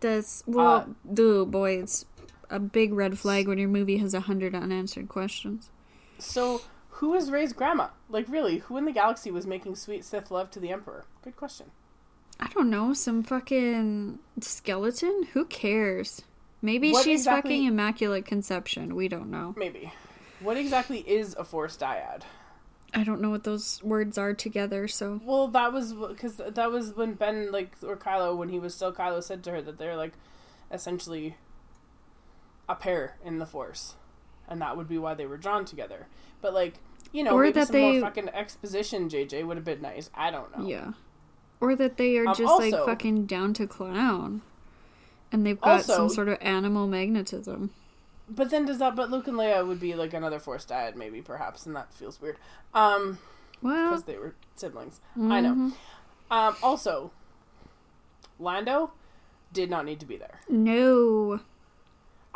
Does well, Uh, dude, boy, it's a big red flag when your movie has a hundred unanswered questions. So, who is Rey's grandma? Like, really, who in the galaxy was making sweet Sith love to the Emperor? Good question. I don't know, some fucking skeleton? Who cares? Maybe What she's exactly- fucking immaculate conception. We don't know. Maybe. What exactly is a Force dyad? I don't know what those words are together, so Well, that was because that was when Ben, like, or Kylo, when he was still Kylo, said to her that they're like essentially a pair in the Force, and that would be why they were drawn together. But like, you know, Or maybe some they- more fucking exposition. JJ would have been nice. I don't know. yeah. Or that they are Um, just like fucking down to clown. And they've got some sort of animal magnetism. But then does that? But Luke and Leia would be like another Force dyad, maybe perhaps, and that feels weird. Um. Well, because they were siblings. I know. mhm. Um, also, Lando did not need to be there. no.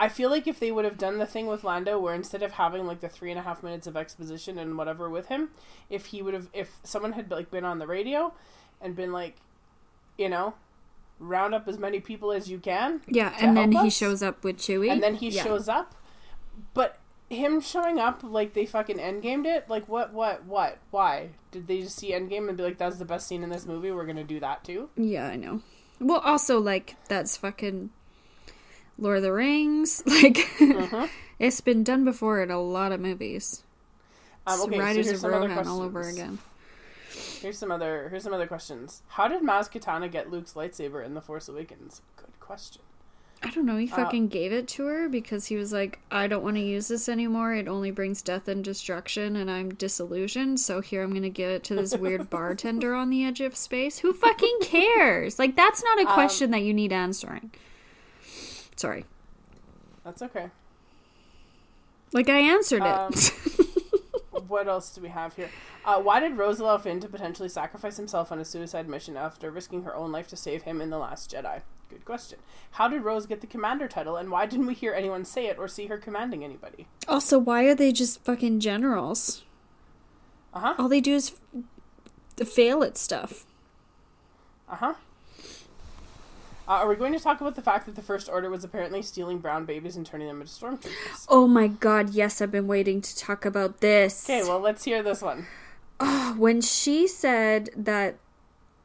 I feel like if they would have done the thing with Lando, where instead of having like the three and a half minutes of exposition and whatever with him, if he would have, if someone had like been on the radio and been like, you know, round up as many people as you can, Yeah, and then help he shows up with Chewie. and then he Yeah. shows up, but him showing up like they fucking endgamed it, like what, what, what, why did they just see Endgame and be like, that's the best scene in this movie? We're gonna do that too. Yeah, I know. Well, also like that's fucking Lord of the Rings. Like Mhm. it's been done before in a lot of movies. Um, okay, so Riders here's of Rohan all over again. Here's some other here's some other questions. How did Maz Kanata get Luke's lightsaber in The Force Awakens? Good question. I don't know. He Uh, fucking gave it to her because he was like, "I don't want to use this anymore. It only brings death and destruction, and I'm disillusioned. So here I'm gonna give it to this weird bartender on the edge of space. Who fucking cares? Like that's not a Um, question that you need answering. Sorry. That's okay. Like I answered Um, it. What else do we have here? Uh, why did Rose allow Finn to potentially sacrifice himself on a suicide mission after risking her own life to save him in The Last Jedi? Good question. How did Rose get the commander title, and why didn't we hear anyone say it or see her commanding anybody? also, why are they just fucking generals? Uh huh. All they do is f- fail at stuff. Uh huh. Uh, are we going to talk about the fact that the First Order was apparently stealing brown babies and turning them into stormtroopers? Oh my god, yes, I've been waiting to talk about this. Okay, well, let's hear this one. when she said that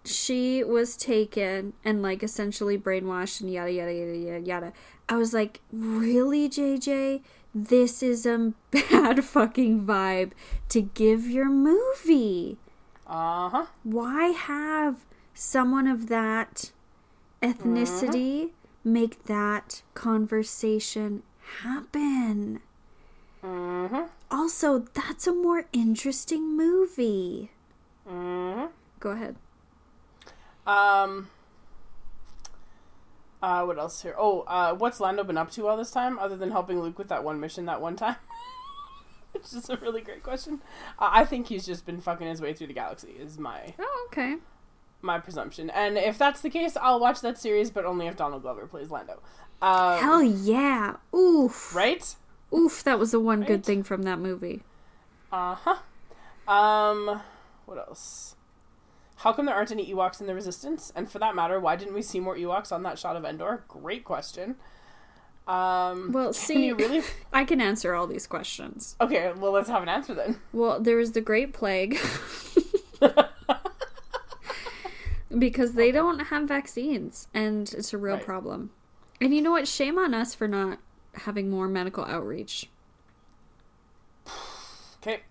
she was taken and like essentially brainwashed and yada yada yada yada yada, I was like, really, JJ? this is a bad fucking vibe to give your movie. Uh huh. Why have someone of that ethnicity make that conversation happen? Mm-hmm. Also, that's a more interesting movie. Mm-hmm. Go ahead. Um. Uh, what else here? Oh, uh, what's Lando been up to all this time, other than helping Luke with that one mission that one time? Which is a really great question. Uh, I think he's just been fucking his way through the galaxy. Is my Oh, okay. My presumption, and if that's the case, I'll watch that series, but only if Donald Glover plays Lando. Uh, Hell yeah. Oof. right? Oof, that was the one Right? good thing from that movie. Uh huh. Um, what else? How come there aren't any Ewoks in the Resistance? And for that matter, why didn't we see more Ewoks on that shot of Endor? Great question. Um, Well, see- really? I can answer all these questions. Okay, well, let's have an answer then. Well, there was the Great Plague. because they don't have vaccines and it's a real Right. problem. And you know what? Shame on us for not having more medical outreach. Okay.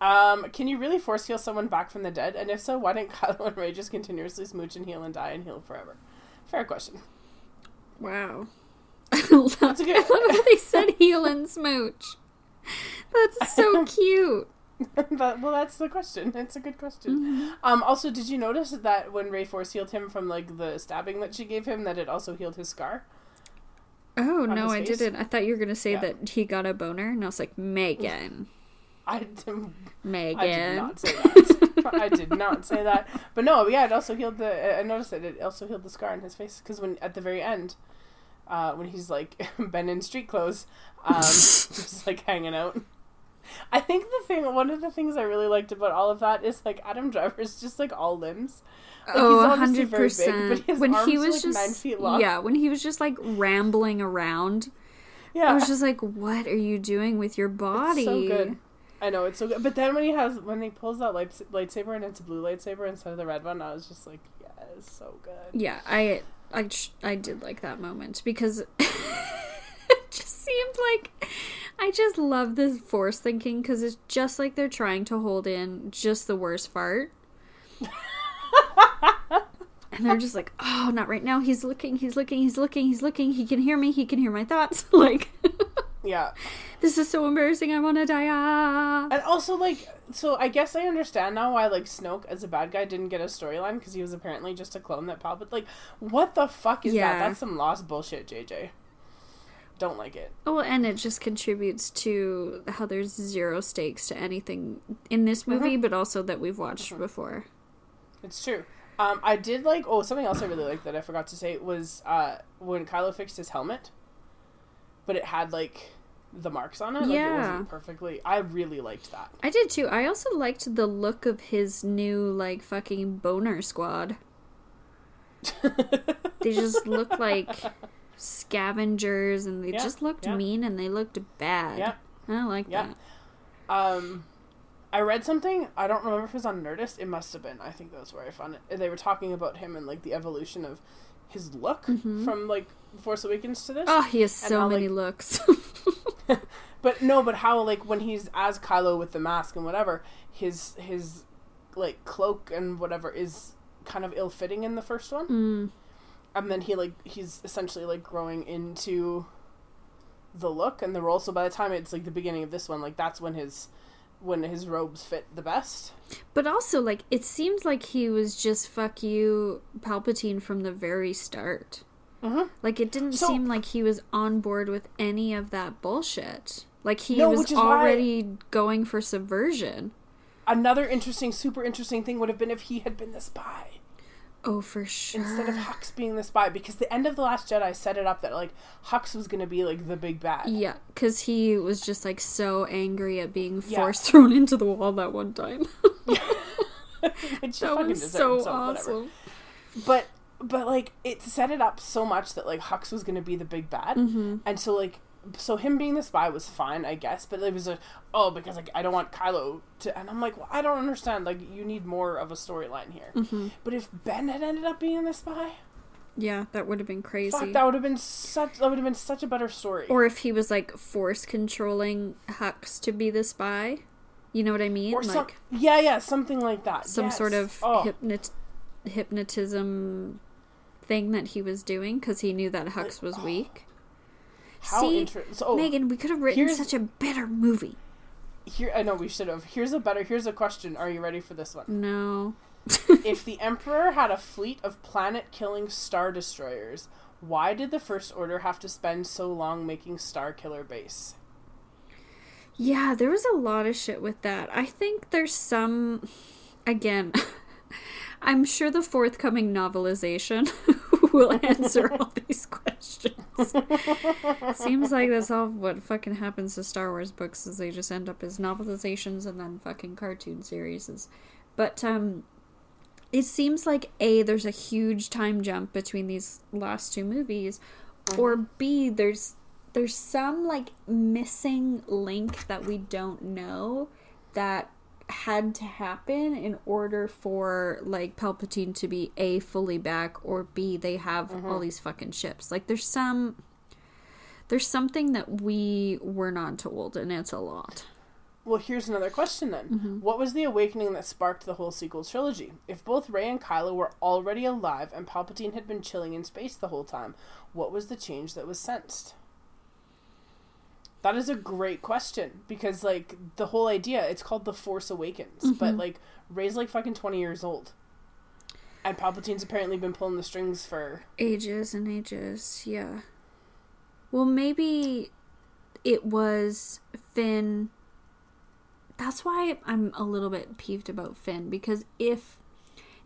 Um, can you really force heal someone back from the dead? And if so, why didn't Kylo and Rey just continuously smooch and heal and die and heal forever? Fair question. Wow. I love, That's a good- I love how they said heal and smooch. That's so cute. that, well, that's the question. It's a good question. Mm-hmm. Um, also, did you notice that when Rey Force healed him from like the stabbing that she gave him, that it also healed his scar? Oh, no, I didn't. I thought you were going to say Yeah. that he got a boner. And I was like, Megan. I did, Megan. I did not say that. I did not say that. But no, yeah, it also healed the. I noticed that it also healed the scar on his face because when at the very end, uh, when he's like been in street clothes, um, just like hanging out. I think the thing, one of the things I really liked about all of that is like Adam Driver's just like all limbs. Like, he's oh, obviously 100%. but his when he arms are, was like, just nine feet long. Yeah, when he was just like rambling around, Yeah, I was just like, what are you doing with your body? so good. I know it's so good, but then when he has when he pulls that light, lightsaber and it's a blue lightsaber instead of the red one, I was just like, yes, so good. Yeah, I I I did like that moment because it just seemed like I just love this force thinking because it's just like they're trying to hold in just the worst fart. and they're just like, oh, not right now. He's looking, he's looking, he's looking, he's looking. He can hear me. He can hear my thoughts. like, Yeah, this is so embarrassing. I want to die. Ah. and also like, so I guess I understand now why like Snoke as a bad guy didn't get a storyline because he was apparently just a clone that Palpatine. Like, what the fuck is Yeah. that? That's some lost bullshit, JJ. Don't like it. Oh, and it just contributes to how there's zero stakes to anything in this movie, but also that we've watched before. It's true. Um, I did like. Oh, something else I really liked that I forgot to say was uh, when Kylo fixed his helmet, but it had like the marks on it. Like it Yeah. wasn't perfectly. I really liked that. I did too. I also liked the look of his new like fucking boner squad. They just look like scavengers and they Yeah, just looked yeah. mean and they looked bad. Yeah. I like Yeah. that. Um, I read something. I don't remember if it was on Nerdist. It must have been. I think that was where I found it. They were talking about him and like the evolution of his look from like Force Awakens to this. Oh, he has so how, many like- looks. But no, but how like when he's as Kylo with the mask and whatever, his his like cloak and whatever is kind of ill fitting in the first one, mm. And then he like he's essentially like growing into the look and the role. So by the time it's like the beginning of this one, like that's when his when his robes fit the best. But also, like, it seems like he was just fuck you, Palpatine from the very start. Mhm. Like, it didn't So- seem like he was on board with any of that bullshit. Like, he No, was why- already going for subversion. Another interesting, super interesting thing would have been if he had been the spy. Oh, for sure. instead of Hux being the spy because the end of the Last Jedi set it up that like Hux was gonna be like the big bad. Yeah, because he was just like so angry at being Yeah. force thrown into the wall that one time. That was so whatever. awesome. But but like it set it up so much that like Hux was gonna be the big bad, Mm-hmm. and so like so him being the spy was fine, I guess. But it was a oh because like I don't want Kylo to, and I'm like well, I don't understand. Like you need more of a storyline here. Mm-hmm. But if Ben had ended up being the spy, Yeah, that would have been crazy. Fuck, that would have been such. That would have been such a better story. or if he was like force controlling Hux to be the spy. You know what I mean? Or like some, yeah, yeah, something like that. some Yes. sort of oh, hypnot- hypnotism thing that he was doing because he knew that Hux was weak. How See, interesting. So, oh, Megan, we could have written such a better movie. here I know we should have. Here's a better. Here's a question. Are you ready for this one? No. if the Emperor had a fleet of planet-killing star destroyers, why did the First Order have to spend so long making Starkiller Base? Yeah, there was a lot of shit with that. I think there's some. Again, I'm sure the forthcoming novelization will answer all these questions. Seems like that's all what fucking happens to Star Wars books is they just end up as novelizations and then fucking cartoon series. But um it seems like A, there's a huge time jump between these last two movies, or B, there's there's some like missing link that we don't know that had to happen in order for like Palpatine to be A fully back or B they have all these fucking ships. Like there's some there's something that we were not told and it's a lot. Well, here's another question then. Mm-hmm. What was the awakening that sparked the whole sequel trilogy? If both Rey and Kylo were already alive and Palpatine had been chilling in space the whole time, what was the change that was sensed? That is a great question because, like, the whole idea, it's called The Force Awakens, Mm-hmm. but, like, Rey's like fucking 20 years old. And Palpatine's apparently been pulling the strings for. Ages and ages, yeah. Well, maybe it was Finn. That's why I'm a little bit peeved about Finn because if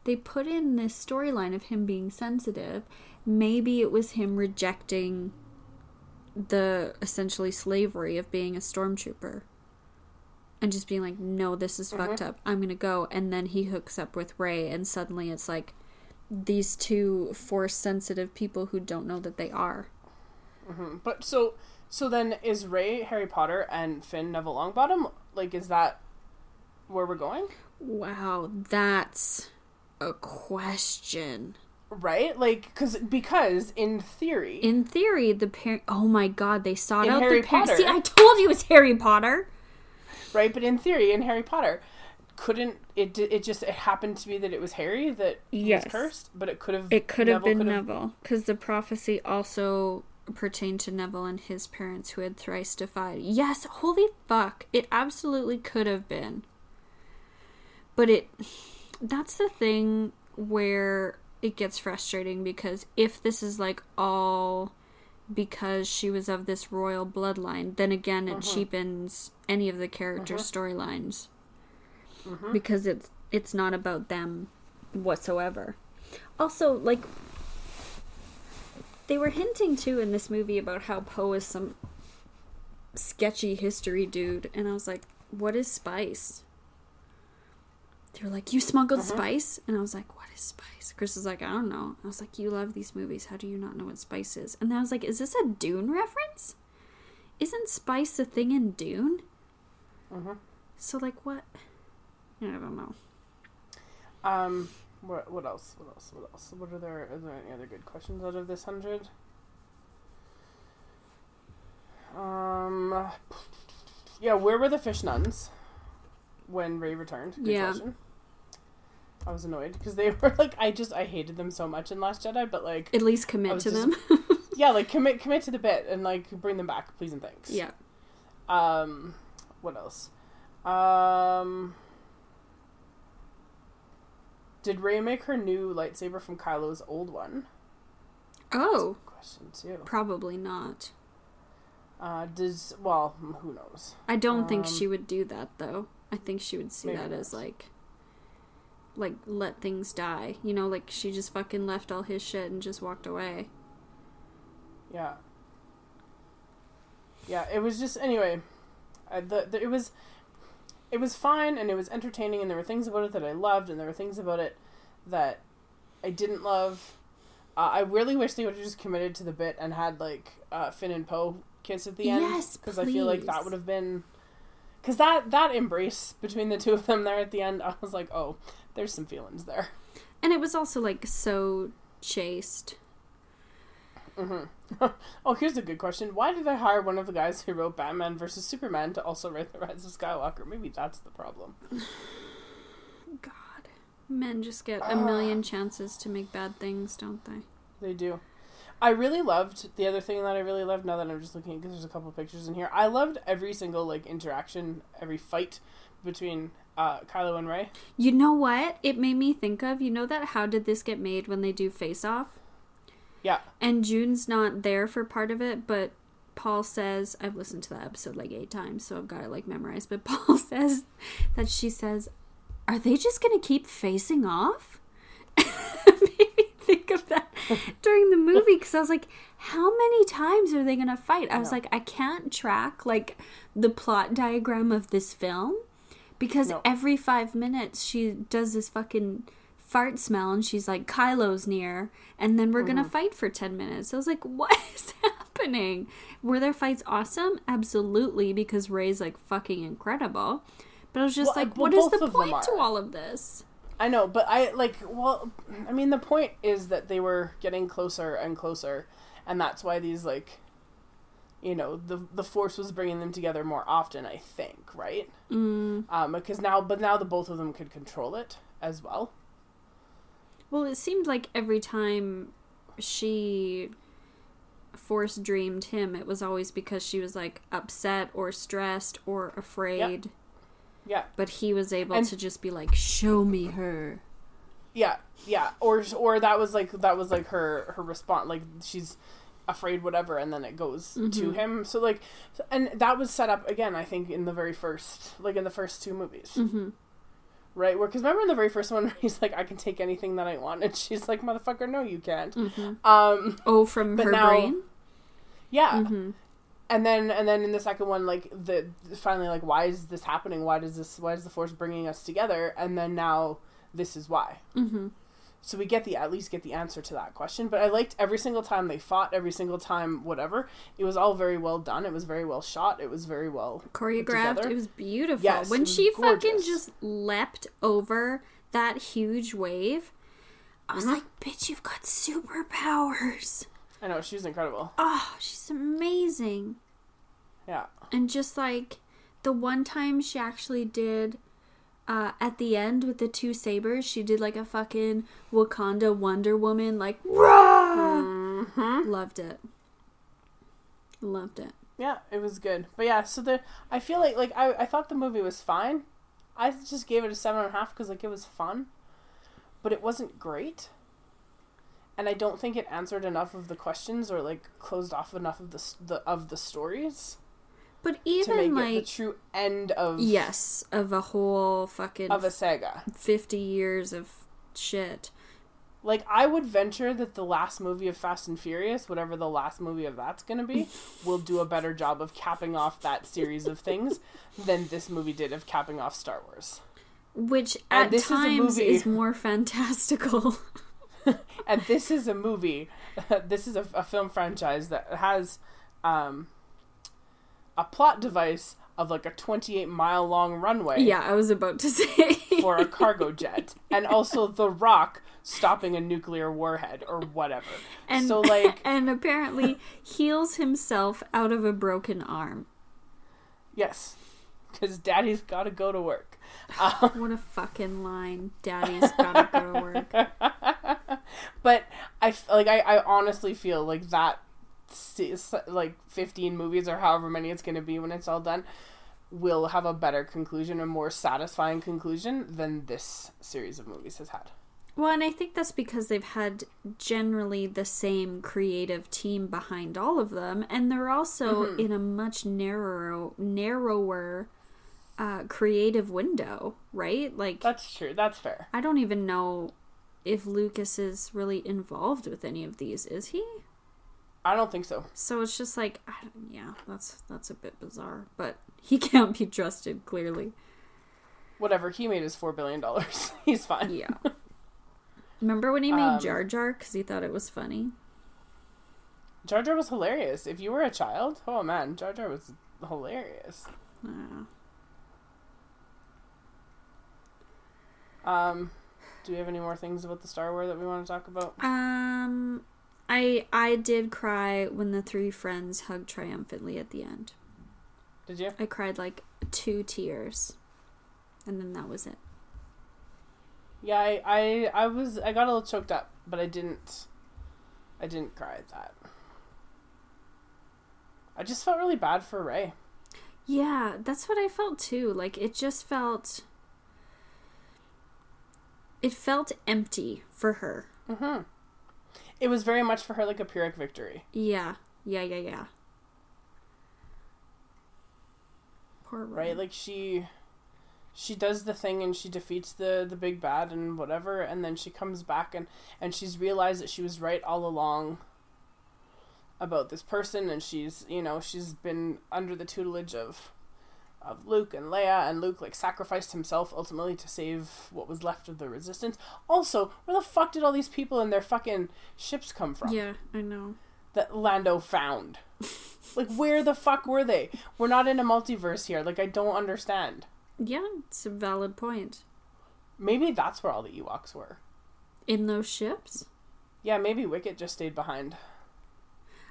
they put in this storyline of him being sensitive, maybe it was him rejecting the essentially slavery of being a stormtrooper and just being like, no, this is fucked mm-hmm. up. I'm gonna go. And then he hooks up with Rey, and suddenly it's like these two force sensitive people who don't know that they are. Mm-hmm. But so. So then, is Rey Harry Potter and Finn Neville Longbottom? Like, is that where we're going? Wow, that's a question. Right? Like, cause, because in theory, In theory, the parent. Oh my god, they sought In out Harry the parents. Potter- See, I told you it's Harry Potter. right? But in theory, in Harry Potter, couldn't it? It just it happened to be that it was Harry that Yes. was cursed, but it could have. It could have been could've- Neville, because the prophecy also pertained to Neville and his parents who had thrice defied. Yes, holy fuck. It absolutely could have been. But it. That's the thing where it gets frustrating because if this is like all because she was of this royal bloodline, then again it mm-hmm. cheapens any of the character mm-hmm. storylines. Mm-hmm. Because it's it's not about them whatsoever. Also, like they were hinting too in this movie about how Poe is some sketchy history dude, and I was like, "What is spice?" They were like, "You smuggled spice," and I was like, "What is spice?" Chris was like, "I don't know." I was like, "You love these movies. How do you not know what spice is?" And then I was like, "Is this a Dune reference? Isn't spice a thing in Dune?" Mhm. So like, what? I don't know. Um. What, what else? What else? What else? What are there? Are there any other good questions out of this hundred? Um. Yeah, where were the fish nuns when Rey returned? Good Yeah. question. I was annoyed because they were like, I just I hated them so much in Last Jedi, but like, At least commit to just- them. yeah, like commit commit to the bit and like bring them back, please and thanks. yeah. Um, what else? Um, did Rey make her new lightsaber from Kylo's old one? Oh, Question two. probably not. Uh, does well, who knows? I don't think Um, she would do that though. I think she would see that as like like let things die. You know, like she just fucking left all his shit and just walked away. Yeah. Yeah, it was just anyway. I, the, the it was, it was fine and it was entertaining and there were things about it that I loved and there were things about it that I didn't love. Uh, I really wish they would have just committed to the bit and had like uh, Finn and Poe kiss at the end Yes, because I feel like that would have been because that that embrace between the two of them there at the end I was like oh there's some feelings there And it was also like so chaste mm-hmm. oh, here's a good question. Why did they hire one of the guys who wrote Batman versus Superman to also write The Rise of Skywalker? Maybe that's the problem. God. Men just get a million chances to make bad things, don't they? They do. I really loved the other thing that I really loved. Now that I'm just looking, because there's a couple pictures in here. I loved every single like interaction, every fight between uh, Kylo and Rey. You know what? It made me think of, you know that how did this get made when they do face off? Yeah, And June's not there for part of it, but Paul says I've listened to that episode like eight times, so I've got it like memorized. But Paul says that she says, Are they just gonna keep facing off? made me think of that during the movie because I was like, how many times are they gonna fight? I was No. like, I can't track like the plot diagram of this film because No. every five minutes she does this fucking fart smell and she's like Kylo's near and then we're Mm-hmm. gonna fight for 10 minutes I was like what is happening were their fights awesome absolutely because Rey's like fucking incredible but I was just Well, like what is the point to all of this I know, but I like. Well, I mean, the point is that they were getting closer and closer, and that's why these like, you know, the the Force was bringing them together more often. I think, right? mm. Um, because now, but now the both of them could control it as well. well it seemed like every time she force dreamed him it was always because she was like upset or stressed or afraid Yeah, but he was able And- to just be like show me her yeah, yeah. Or or that was like that was like her her response. Like she's afraid, whatever, and then it goes to Mhm. him. So like, and that was set up again. I think in the very first, like in the first two movies. mm-hmm. Right, where because remember in the very first one, he's like, "I can take anything that I want," and she's like, "Motherfucker, no, you can't." Mm-hmm. Um, oh from her now- brain yeah, mm-hmm. and then and then in the second one, like the finally, like, why is this happening? Why does this? Why is the force bringing us together? And then now this is why. So we get the at least get the answer to that question. But I liked every single time they fought, every single time whatever. It was all very well done. It was very well shot. It was very well choreographed it was beautiful Yes, when she fucking just leapt over that huge wave i was like bitch you've got superpowers I know she's incredible. oh she's amazing Yeah. and just like the one time she actually did uh, at the end with the two sabers, she did like a fucking Wakanda Wonder Woman, like rah! hmm Loved it. Loved it. Yeah, it was good. But yeah, so the I feel like like I I thought the movie was fine. I just gave it a seven and a half because like it was fun, but it wasn't great. And I don't think it answered enough of the questions or like closed off enough of the the of the stories But even it the true end of yes, of a whole fucking of a saga. fifty years of shit. Like I would venture that the last movie of Fast and Furious, whatever the last movie of that's going to be, will do a better job of capping off that series of things than this movie did of capping off Star Wars. Which at is times movie- is more fantastical. and this is a movie this is a, a film franchise that has um, a plot device of like a 28 mile long runway yeah, I was about to say for a cargo jet and also the rock stopping a nuclear warhead or whatever and so like and apparently heals himself out of a broken arm. yes because daddy's gotta go to work um, What a fucking line. Daddy's gotta go to work. but i like I, I honestly feel like that like 15 movies or however many it's going to be when it's all done will have a better conclusion a more satisfying conclusion than this series of movies has had Well, and I think that's because they've had generally the same creative team behind all of them, and they're also Mm-hmm. in a much narrower, narrower uh, creative window, right? Like, that's true that's fair I don't even know if Lucas is really involved with any of these. Is he? I don't think so. So it's just like, yeah, that's that's a bit bizarre, but he can't be trusted clearly. whatever he made his four billion dollars. He's fine. Yeah. Remember when he made Um, Jar Jar? Because he thought it was funny? jar jar was hilarious. If you were a child oh man jar jar was hilarious. Uh, um do we have any more things about the star wars that we want to talk about? Um, I I did cry when the three friends hugged triumphantly at the end. Did you? I cried like two tears, and then that was it. Yeah, I, I I was I got a little choked up, but I didn't I didn't cry at that. I just felt really bad for Rey. Yeah, that's what I felt too. Like it just felt it felt empty for her. Mm-hmm. It was very much for her like a Pyrrhic victory. Yeah. Yeah, yeah, yeah. Poor. Right? Like she she does the thing and she defeats the the big bad and whatever and then she comes back and and she's realized that she was right all along about this person and she's you know she's been under the tutelage of of Luke and Leia and Luke like sacrificed himself ultimately to save what was left of the resistance. Also, where the fuck did all these people and their fucking ships come from? Yeah, I know. That Lando found. like where the fuck were they? We're not in a multiverse here. Like I don't understand. Yeah, it's a valid point. Maybe that's where all the Ewoks were. In those ships? Yeah, maybe Wicket just stayed behind.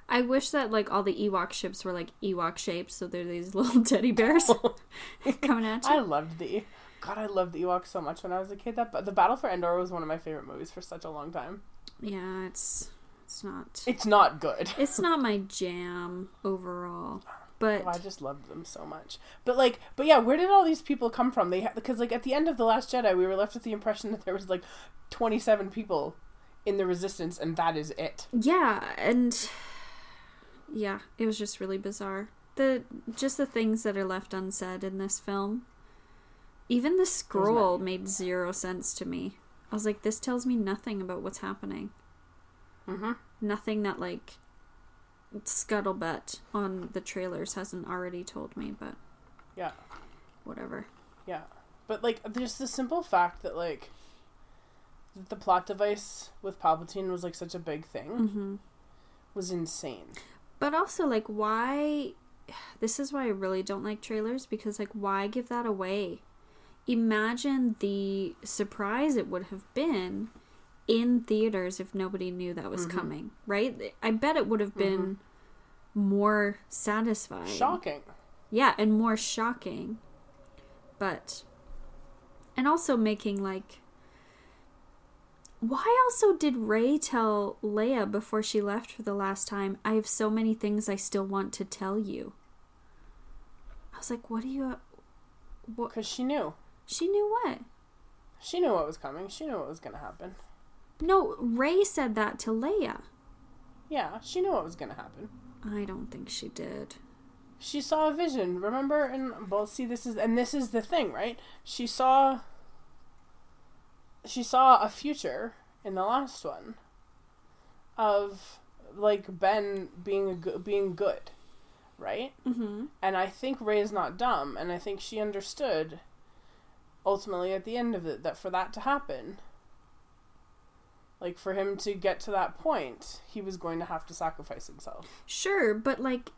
I wish that like all the Ewok ships were like Ewok shaped, so they're these little teddy bears coming at you. I loved the God, I loved the Ewoks so much when I was a kid. That but the Battle for Endor was one of my favorite movies for such a long time. Yeah, it's it's not It's not good. it's not my jam overall, oh, but Oh, I just loved them so much. But like, but yeah, where did all these people come from? They ha- because like at the end of the Last Jedi, we were left with the impression that there was like twenty seven people in the Resistance, and that is it. yeah, and yeah, it was just really bizarre. The just the things that are left unsaid in this film. Even the scroll made zero sense to me. I was like, this tells me nothing about what's happening. Mm-hmm. Nothing that like scuttlebutt on the trailers hasn't already told me, but Yeah, whatever. yeah. But like, there's the simple fact that like the plot device with Palpatine was like such a big thing hmm was insane. But also, like, why? This is why I really don't like trailers because, like, why give that away? Imagine the surprise it would have been in theaters if nobody knew that was Mhm. coming, right? I bet it would have been more satisfying. Shocking. Yeah, and more shocking. But. And also making, like. Why also did Rey tell Leia before she left for the last time, I have so many things I still want to tell you? I was like, what do you. What? Because she knew. She knew what? She knew what was coming. She knew what was going to happen. No, Rey said that to Leia. Yeah, she knew what was going to happen. I don't think she did. She saw a vision, remember? And well, see, this is and this is the thing, right? She saw. She saw a future in the last one. Of like Ben being a go- being good, right? Mm-hmm. And I think Rey is not dumb, and I think she understood. Ultimately, at the end of it, that for that to happen, like for him to get to that point, he was going to have to sacrifice himself. Sure, but like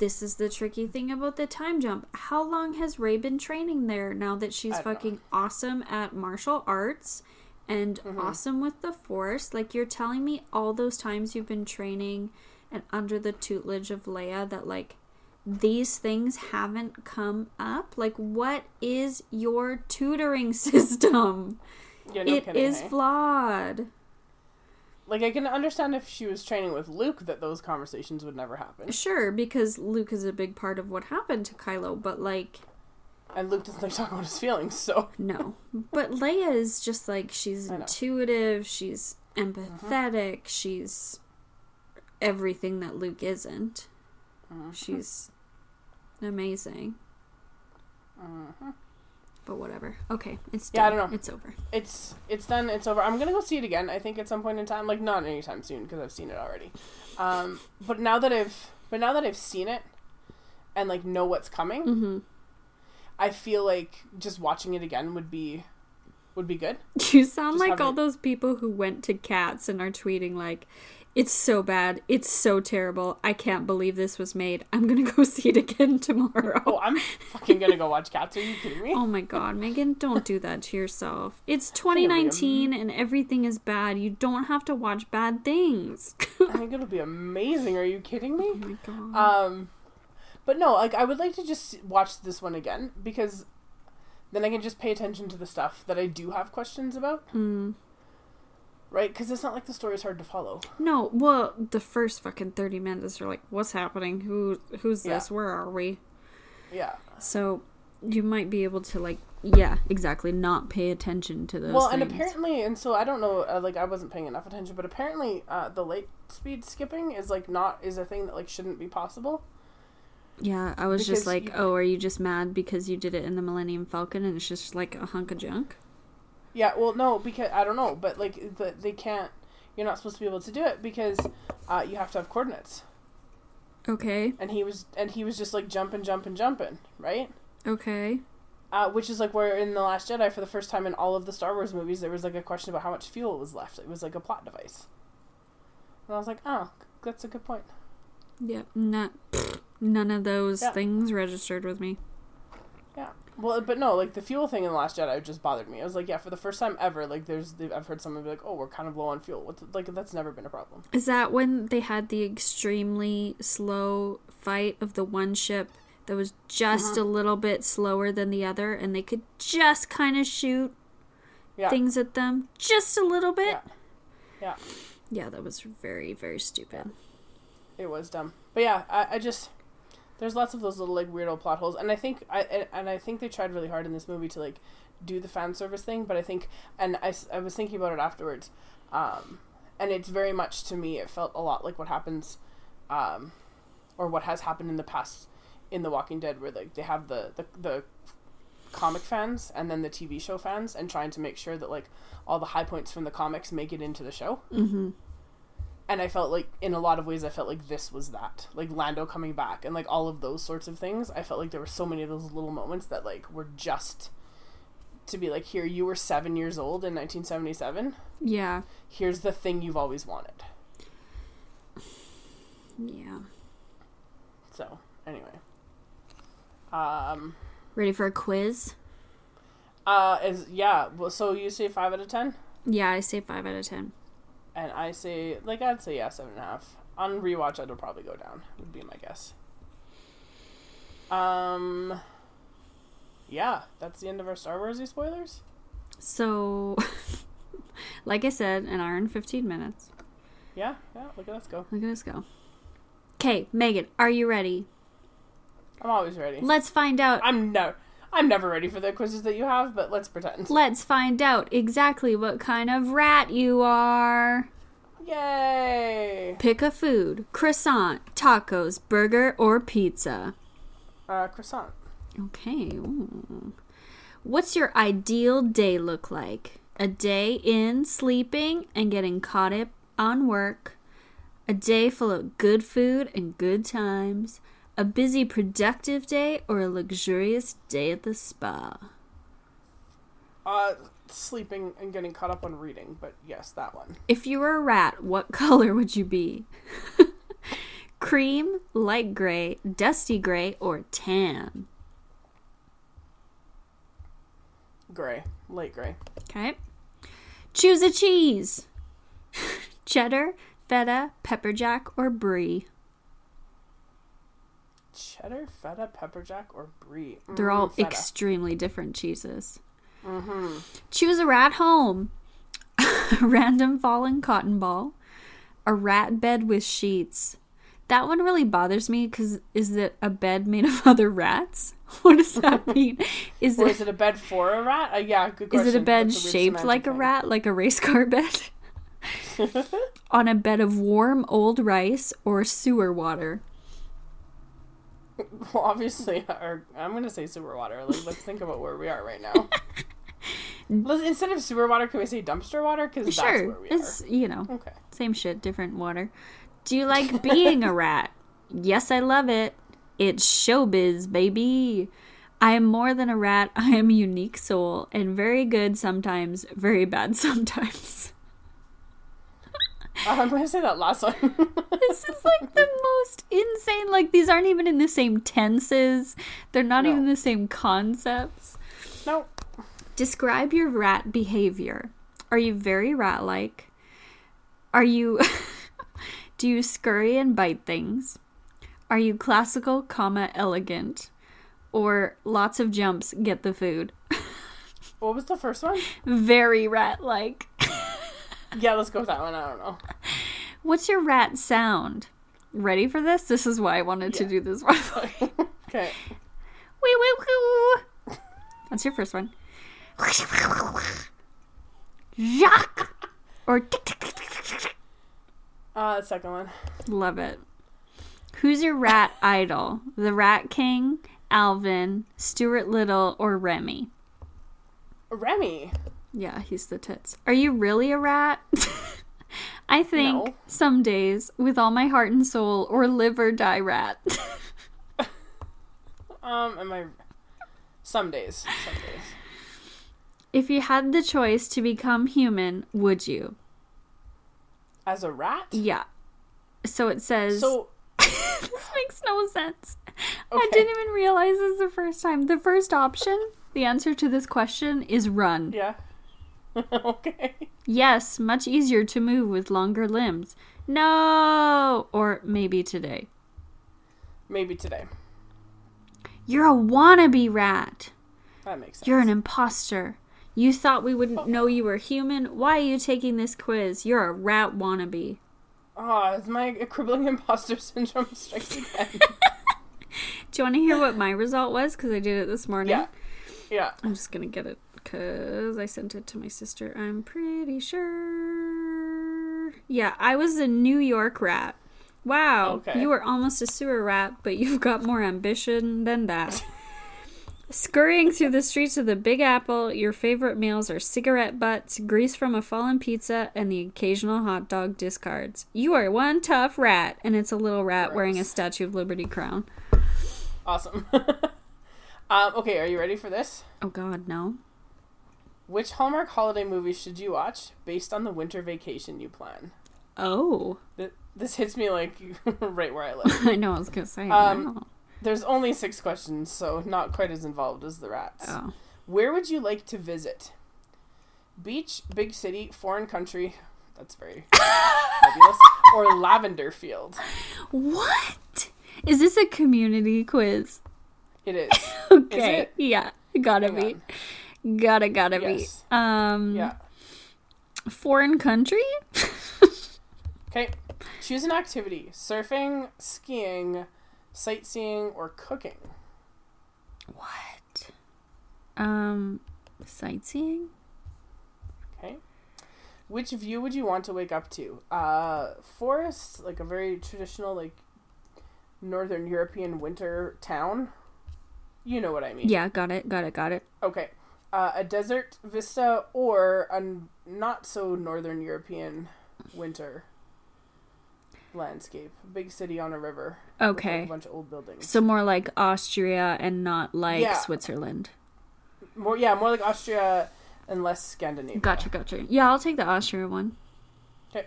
this is the tricky thing about the time jump. How long has Rey been training there now that she's don't know. fucking awesome at martial arts and Mhm. awesome with the force? Like you're telling me all those times you've been training and under the tutelage of Leia that like these things haven't come up? Like what is your tutoring system? Yeah, no It kidding, is hey? flawed. Like I can understand if she was training with Luke that those conversations would never happen. Sure, because Luke is a big part of what happened to Kylo, but like, And Luke doesn't like talking about his feelings, so no. But Leia is just like, she's intuitive, she's empathetic, she's everything that Luke isn't. Mhm. She's amazing. Mhm. But whatever. Okay, it's done. Yeah, I don't know. It's over. it's it's done. It's over. I'm gonna go see it again. I think at some point in time, like not anytime soon because I've seen it already. Um, but now that I've but now that I've seen it and like know what's coming, hmm I feel like just watching it again would be would be good. You sound Just like all it- those people who went to Cats and are tweeting like, It's so bad. It's so terrible. I can't believe this was made. I'm gonna go see it again tomorrow. Oh, I'm fucking gonna go watch Cats. Are you kidding me? Oh my god, Megan, don't do that to yourself. It's 2019 and everything is bad. You don't have to watch bad things. I think it'll be amazing. Are you kidding me? oh my god. Um, but no, like I would like to just watch this one again because then I can just pay attention to the stuff that I do have questions about, Hmm. Right? Because it's not like the story is hard to follow. No, well, the first fucking 30 minutes are like, what's happening? Who who's Yeah. this? Where are we? Yeah. So you might be able to like yeah, exactly, not pay attention to those well, and apparently, and so I don't know, uh, like I wasn't paying enough attention, but apparently, uh, the light speed skipping is like not is a thing that like shouldn't be possible. yeah, I was just like, you- "Oh, are you just mad because you did it in the Millennium Falcon and it's just like a hunk of junk?" Yeah, well, no, because I don't know, but like the, they can't. You're not supposed to be able to do it because uh, you have to have coordinates. Okay. And he was, and he was just like jumping, jumping, jumping, right? Okay. Uh, which is like where in the Last Jedi, for the first time in all of the Star Wars movies, there was like a question about how much fuel was left. It was like a plot device. And I was like, oh, that's a good point. Yep. Not none of those Yeah. things registered with me. Well, but no, like the fuel thing in the Last Jedi just bothered me. I was like, yeah, for the first time ever, like there's, the, I've heard someone be like, oh, we're kind of low on fuel. What the, like that's never been a problem. Is that when they had the extremely slow fight of the one ship that was just Uh-huh. a little bit slower than the other and they could just kind of shoot Yeah. things at them just a little bit? Yeah. Yeah. Yeah, that was very, very stupid. It was dumb. But yeah, I, I just there's lots of those little like weirdo plot holes, and I think I and- I think they tried really hard in this movie to like do the fan service thing. But I think, and I, I was thinking about it afterwards, um, and it's very much to me it felt a lot like what happens, um, or what has happened in the past in The Walking Dead, where like they have the the the comic fans and then the TV show fans, and trying to make sure that like all the high points from the comics make it into the show Mm-hmm. And I felt like in a lot of ways I felt like this was that like Lando coming back and like all of those sorts of things I felt like there were so many of those little moments that like were just to be like here you were 7 years old in 1977 Yeah. here's the thing you've always wanted Yeah. so anyway um Ready for a quiz? uh is yeah well so you say 5 out of 10 Yeah, I say 5 out of 10. And I say like I'd say yeah seven and a half on rewatch it'll probably go down would be my guess um yeah that's the end of our Star Warsy spoilers So, like I said, an hour and 15 minutes. Yeah, yeah, look at us go. Look at us go. Okay, Megan, are you ready? I'm always ready. Let's find out. I'm never I'm never ready for the quizzes that you have, but let's pretend. Let's find out exactly what kind of rat you are. Yay! Pick a food croissant, tacos, burger, or pizza. Uh croissant. Okay. ooh. What's your ideal day look like? A day in sleeping and getting caught up on work. A day full of good food and good times. A busy, productive day or a luxurious day at the spa. Uh sleeping and getting caught up on reading, but yes, that one. If you were a rat, what color would you be? Cream, light gray, dusty gray, or tan? Gray. Light gray. Okay. Choose a cheese. Cheddar, feta, pepper jack, or brie. Cheddar, feta, pepper jack, or brie. They're Mm, all feta. extremely different cheeses. mm-hmm. Choose a rat home. random fallen cotton ball. A rat bed with sheets. That one really bothers me because is it a bed made of other rats? What does that mean? Is Or it is it a bed for a rat? Uh, yeah, good is it a bed weird shaped like a rat, like a race car bed? On a bed of warm old rice or sewer water? well, obviously, our, I'm gonna say sewer water. Like, let's think about where we are right now. Let's, instead of sewer water, can we say dumpster water? Because that's Sure, where we it's you know. Okay. same shit, different water. Do you like being a rat? Yes, I love it. It's showbiz, baby. I am more than a rat. I am a unique soul, and very good sometimes, very bad sometimes. I'm gonna say that last one. this is like the most insane. Like these aren't even in the same tenses. They're not No. even the same concepts. no. Describe your rat behavior. Are you very rat like? Are you do you scurry and bite things? Are you classical, comma elegant? Or lots of jumps get the food? What was the first one? Very rat like. Yeah, let's go with that one. I don't know. What's your rat sound? Ready for this? This is why I wanted to do this one. okay. Wee wee woo. That's your first one. Jacques or tick tick tick tick tick. Uh, the second one. Love it. Who's your rat idol? The Rat King, Alvin, Stuart Little, or Remy? Remy. Yeah, he's the tits. Are you really a rat? I think No. some days, with all my heart and soul, or live or die rat. Um, am I? Some days. Some days. if you had the choice to become human, would you? As a rat. Yeah. So it says. So this makes no sense. I didn't even realize this the first time. The first option, the answer to this question is run. yeah. okay. Yes, much easier to move with longer limbs. No! Or maybe today. Maybe today. You're a wannabe rat. That makes sense. You're an imposter. You thought we wouldn't oh. know you were human? Why are you taking this quiz? You're a rat wannabe. Ah, oh, it's my crippling imposter syndrome strikes again. Do you want to hear what my result was? Because I did it this morning. yeah. Yeah. I'm just gonna get it because I sent it to my sister. I'm pretty sure. Yeah, I was a New York rat. Wow, Okay. you were almost a sewer rat, but you've got more ambition than that. Scurrying through the streets of the Big Apple, your favorite meals are cigarette butts, grease from a fallen pizza, and the occasional hot dog discards. You are one tough rat, and it's a little rat wearing a Statue of Liberty crown. Awesome. um, okay, are you ready for this? Oh god, no. Which Hallmark holiday movie should you watch based on the winter vacation you plan? Oh. Th- This hits me like right where I live. I know, I was gonna say. Um, wow. There's only six questions, so not quite as involved as the rats. Oh. Where would you like to visit? Beach, big city, foreign country. That's very fabulous. Or lavender field. What? Is this a community quiz? It is. Okay. it? Yeah. Gotta Hang be. on. Gotta gotta Yes. be. Um Yeah. foreign country? Okay. Choose an activity: surfing, skiing, sightseeing, or cooking. What? Um sightseeing? Okay. Which view would you want to wake up to? Uh, forest, like a very traditional, like northern European winter town. You know what I mean. Yeah, got it, got it, got it. Okay. Uh, a desert vista or a n- not so northern European winter landscape. Big city on a river. with, like, Okay. a bunch of old buildings. So more like Austria and not like Yeah. Switzerland. More, yeah, more like Austria and less Scandinavia. Gotcha, gotcha. Yeah, I'll take the Austria one. Okay.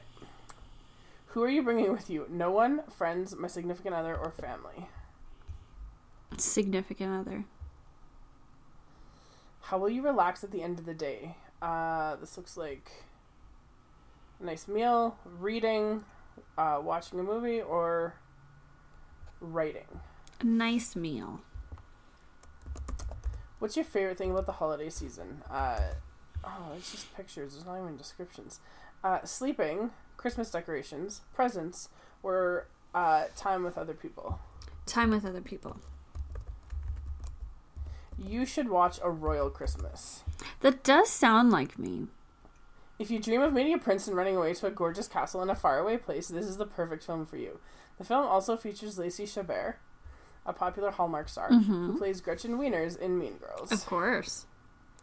Who are you bringing with you? No one, friends, my significant other, or family. Significant other. How will you relax at the end of the day? Uh, this looks like a nice meal, reading, uh, watching a movie, or writing. A nice meal. What's your favorite thing about the holiday season? Uh, oh, it's just pictures. There's not even descriptions. Uh, sleeping, Christmas decorations, presents, or uh, time with other people. Time with other people. You should watch A Royal Christmas. That does sound like me. If you dream of meeting a prince and running away to a gorgeous castle in a faraway place, this is the perfect film for you. The film also features Lacey Chabert, a popular Hallmark star, who plays Gretchen Wieners in Mean Girls. Of course.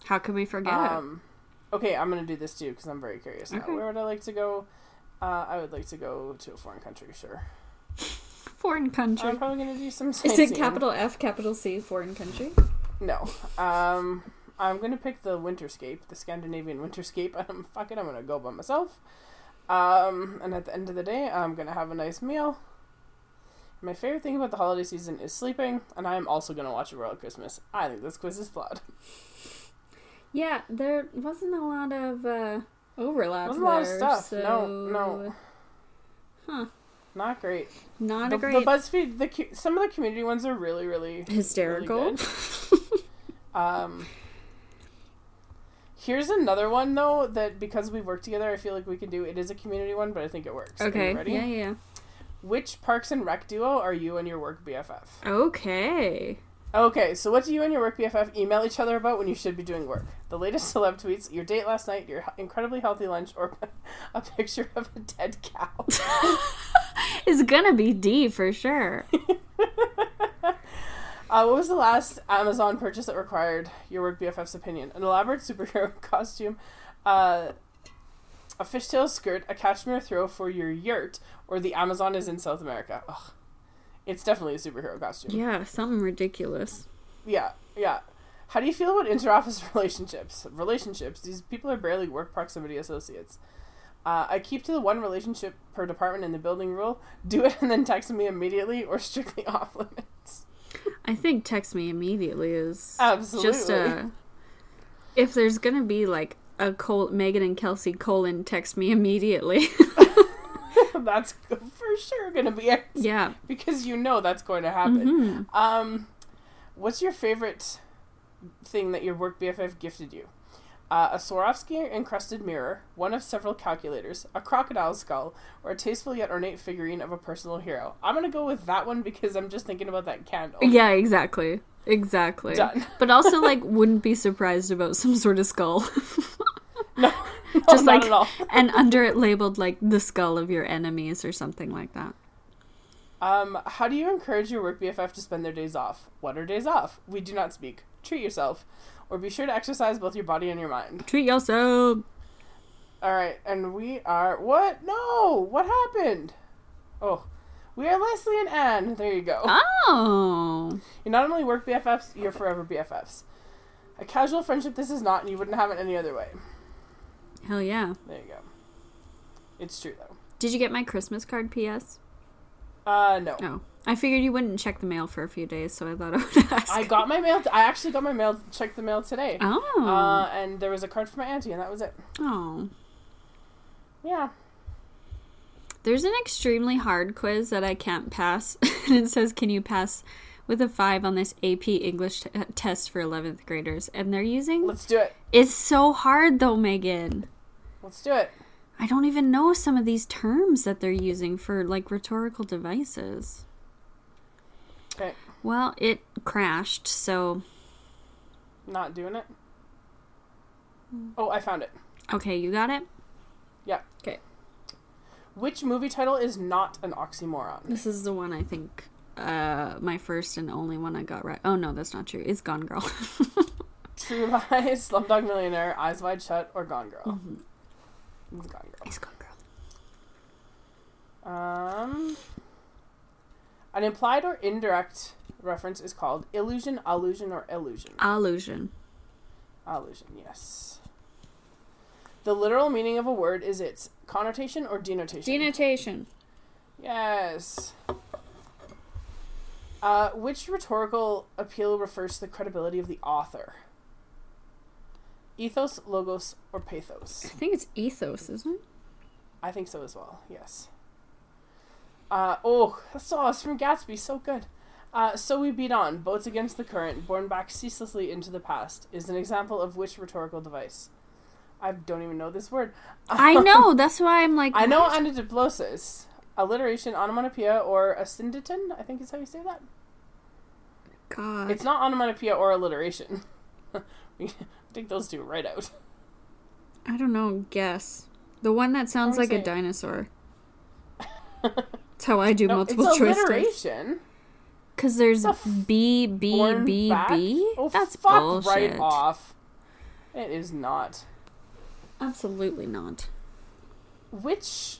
How could we forget? Um, okay, I'm gonna do this too because I'm very curious. Now. Where would I like to go? Uh, I would like to go to a foreign country, sure. foreign country. I'm probably gonna do some. Is it capital F, capital C, foreign country? No. Um, I'm gonna pick the Winterscape, the Scandinavian Winterscape. I'm fuck it. I'm gonna go by myself. Um, and at the end of the day, I'm gonna have a nice meal. My favorite thing about the holiday season is sleeping, and I am also gonna watch a Royal Christmas. I think this quiz is flawed. Yeah, there wasn't a lot of uh, overlap. Wasn't a lot of stuff. So... No, no. Huh. Not great. Not the, a great. the BuzzFeed, the some of the community ones are really, really hysterical. Really um. Here's another one though that because we work together, I feel like we can do. It is a community one, but I think it works. Okay. ready? Yeah, yeah. Which Parks and Rec duo are you and your work BFF? Okay. Okay, so what do you and your work BFF email each other about when you should be doing work? The latest celeb tweets, your date last night, your incredibly healthy lunch, or a picture of a dead cow. it's gonna be D for sure. Uh, what was the last Amazon purchase that required your work BFF's opinion? An elaborate superhero costume, uh, a fishtail skirt, a cashmere throw for your yurt, or the Amazon is in South America. Ugh. It's definitely a superhero costume. Yeah, something ridiculous. Yeah, yeah. How do you feel about interoffice relationships? Relationships. These people are barely work proximity associates. Uh, I keep to the one relationship per department in the building rule. Do it and then text me immediately, or strictly off limits. I think text me immediately is Absolutely. just a. If there's gonna be like a Col- Megan and Kelsey colon text me immediately. that's for sure gonna be it. yeah. because you know that's going to happen. Um, what's your favorite thing that your work BFF gifted you? Uh, a Swarovski encrusted mirror, one of several calculators, a crocodile skull, or a tasteful yet ornate figurine of a personal hero. I'm gonna go with that one because I'm just thinking about that candle. Yeah, exactly. Exactly. Done. But also like wouldn't be surprised about some sort of skull. No, no Just not like at all. and under it labeled like the skull of your enemies or something like that. Um, how do you encourage your work BFF to spend their days off? What are days off? We do not speak. Treat yourself, or be sure to exercise both your body and your mind. Treat yourself. All right, and we are what? No, what happened? Oh, we are Leslie and Anne. There you go. Oh. You're not only work BFFs, you're forever BFFs. A casual friendship this is not, and you wouldn't have it any other way. Hell yeah. There you go. It's true though. Did you get my Christmas card PS? Uh, no. No. I figured you wouldn't check the mail for a few days, so I thought I would ask. I got my mail. T- I actually got my mail. Checked the mail today. Oh. Uh, and there was a card for my auntie, and that was it. oh. Yeah. There's an extremely hard quiz that I can't pass. and it says, Can you pass with a 5 on this AP English t- test for 11th graders? And they're using. Let's do it. It's so hard, though, Megan. Let's do it. I don't even know some of these terms that they're using for, like, rhetorical devices. Well, it crashed, so. Not doing it. Oh, I found it. Okay, you got it? Yeah. Okay. Which movie title is not an oxymoron? This is the one I think. Uh, my first and only one I got right. Oh no, that's not true. It's Gone Girl. True Lies, Slumdog Millionaire, Eyes Wide Shut, or Gone Girl? Mm-hmm. It's Gone Girl. it's Gone Girl. Um, an implied or indirect reference is called illusion, allusion, or illusion. Allusion. Allusion, yes. The literal meaning of a word is its connotation or denotation. Denotation. yes. Uh, which rhetorical appeal refers to the credibility of the author? Ethos, logos, or pathos? I think it's ethos, isn't it? I think so as well. Yes. Uh, oh, that sauce from Gatsby, so good. Uh, so we beat on, boats against the current, borne back ceaselessly into the past, is an example of which rhetorical device? I don't even know this word. I know. That's why I'm like. I know what? antidiplosis, alliteration, onomatopoeia, or asyndeton. I think is how you say that. God. It's not onomatopoeia or alliteration. we take those two right out. I don't know. Guess the one that sounds like a dinosaur. That's how I do No, multiple it's choice. alliteration. Because there's The f- B B B back? B. Oh, That's fuck bullshit. right off. It is not. Absolutely not. Which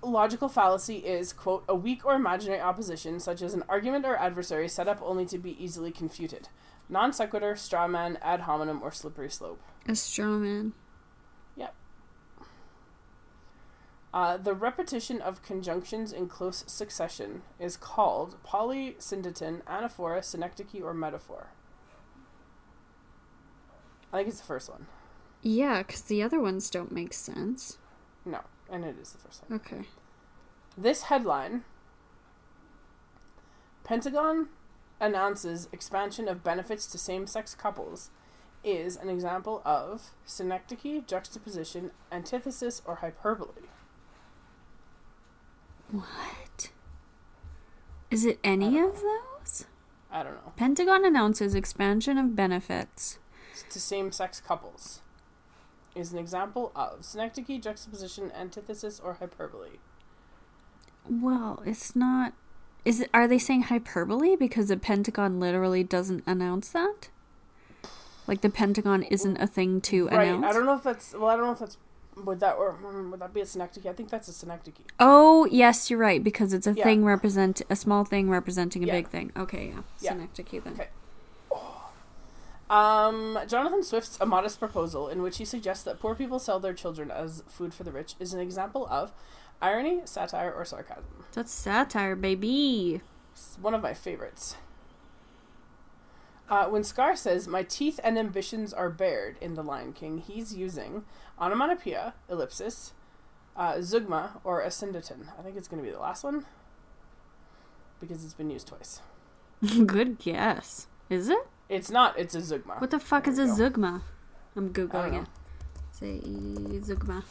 logical fallacy is, quote, a weak or imaginary opposition, such as an argument or adversary set up only to be easily confuted? Non sequitur, straw man, ad hominem, or slippery slope? A straw man. Uh, the repetition of conjunctions in close succession is called polysyndeton, anaphora, synecdoche, or metaphor. I think it's the first one. Yeah, because the other ones don't make sense. No, and it is the first one. Okay. This headline Pentagon announces expansion of benefits to same sex couples is an example of synecdoche, juxtaposition, antithesis, or hyperbole. What? Is it any of those? I don't know. Pentagon announces expansion of benefits. To same sex couples is an example of synecdoche, juxtaposition, antithesis, or hyperbole. Well, it's not. Is it? Are they saying hyperbole because the Pentagon literally doesn't announce that? Like the Pentagon isn't a thing to Right. announce. I don't know if that's well. I don't know if that's would that or mm, would that be a synecdoche? I think that's a synecdoche. Oh yes, you're right because it's a Yeah. thing represent a small thing representing a Yeah. big thing. Okay, yeah, Yeah. synecdoche then. Okay. Um, Jonathan Swift's A Modest Proposal, in which he suggests that poor people sell their children as food for the rich, is an example of irony, satire, or sarcasm. That's satire, baby. It's one of my favorites. Uh, when Scar says, My teeth and ambitions are bared in The Lion King, he's using onomatopoeia, ellipsis, uh, zeugma, or asyndeton. I think it's going to be the last one because it's been used twice. Good guess. Is it? It's not, it's a zeugma. What the fuck There is a go. zeugma? I'm googling it. Say zeugma.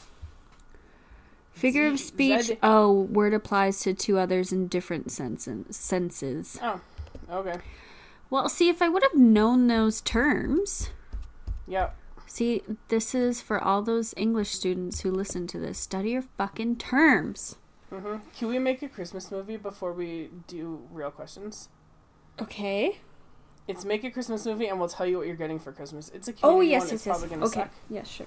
Figure of speech. Z- Oh, word applies to two others in different sense- senses. Oh, okay. Well, see, if I would have known those terms. Yep. See, this is for all those English students who listen to this. Study your fucking terms. hmm Can we make a Christmas movie before we do real questions? Okay. It's make a Christmas movie, and we'll tell you what you're getting for Christmas. It's a Oh yes, one. yes, It's yes. probably gonna Okay. suck. Yeah, sure.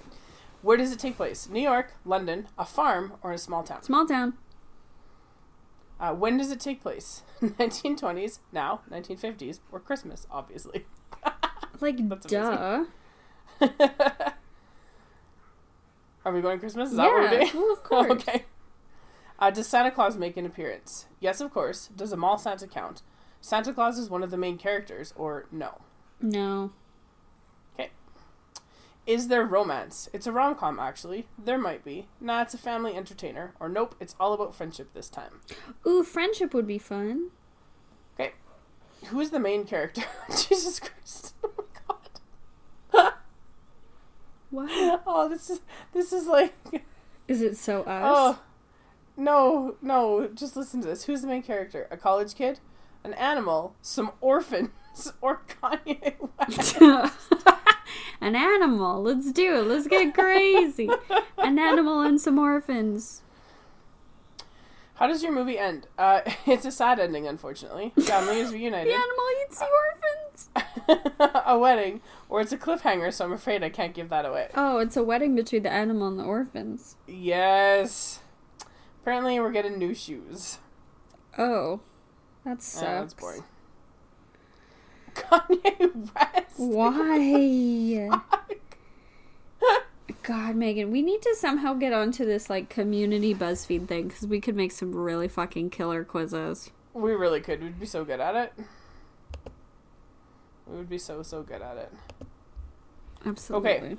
Where does it take place? New York, London, a farm, or a small town? Small town. Uh, when does it take place? 1920s, now 1950s, or Christmas, obviously. Like duh. Are we going Christmas? Is that what we're Yeah, doing? well, of course. okay. Uh, does Santa Claus make an appearance? Yes, of course. Does a mall Santa count? Santa Claus is one of the main characters, or no? No. Okay. Is there romance? It's a rom com, actually. There might be. Nah, it's a family entertainer. Or nope, it's all about friendship this time. Ooh, friendship would be fun. Okay. Who is the main character? Jesus Christ. What? Oh, this is this is like Is it so us? oh no no. Just listen to this. Who's the main character? A college kid, an animal, some orphans, or Kanye West? An animal. Let's do it. Let's get crazy. An animal and some orphans. How does your movie end? Uh, it's a sad ending, unfortunately. Family is reunited. The animal eats the orphans. a wedding, or it's a cliffhanger. So I'm afraid I can't give that away. Oh, it's a wedding between the animal and the orphans. Yes. Apparently, we're getting new shoes. Oh, that sucks. Yeah, that's boring. Kanye West. Why? God, Megan, we need to somehow get onto this like community BuzzFeed thing because we could make some really fucking killer quizzes. We really could. We'd be so good at it. We would be so so good at it. Absolutely. Okay.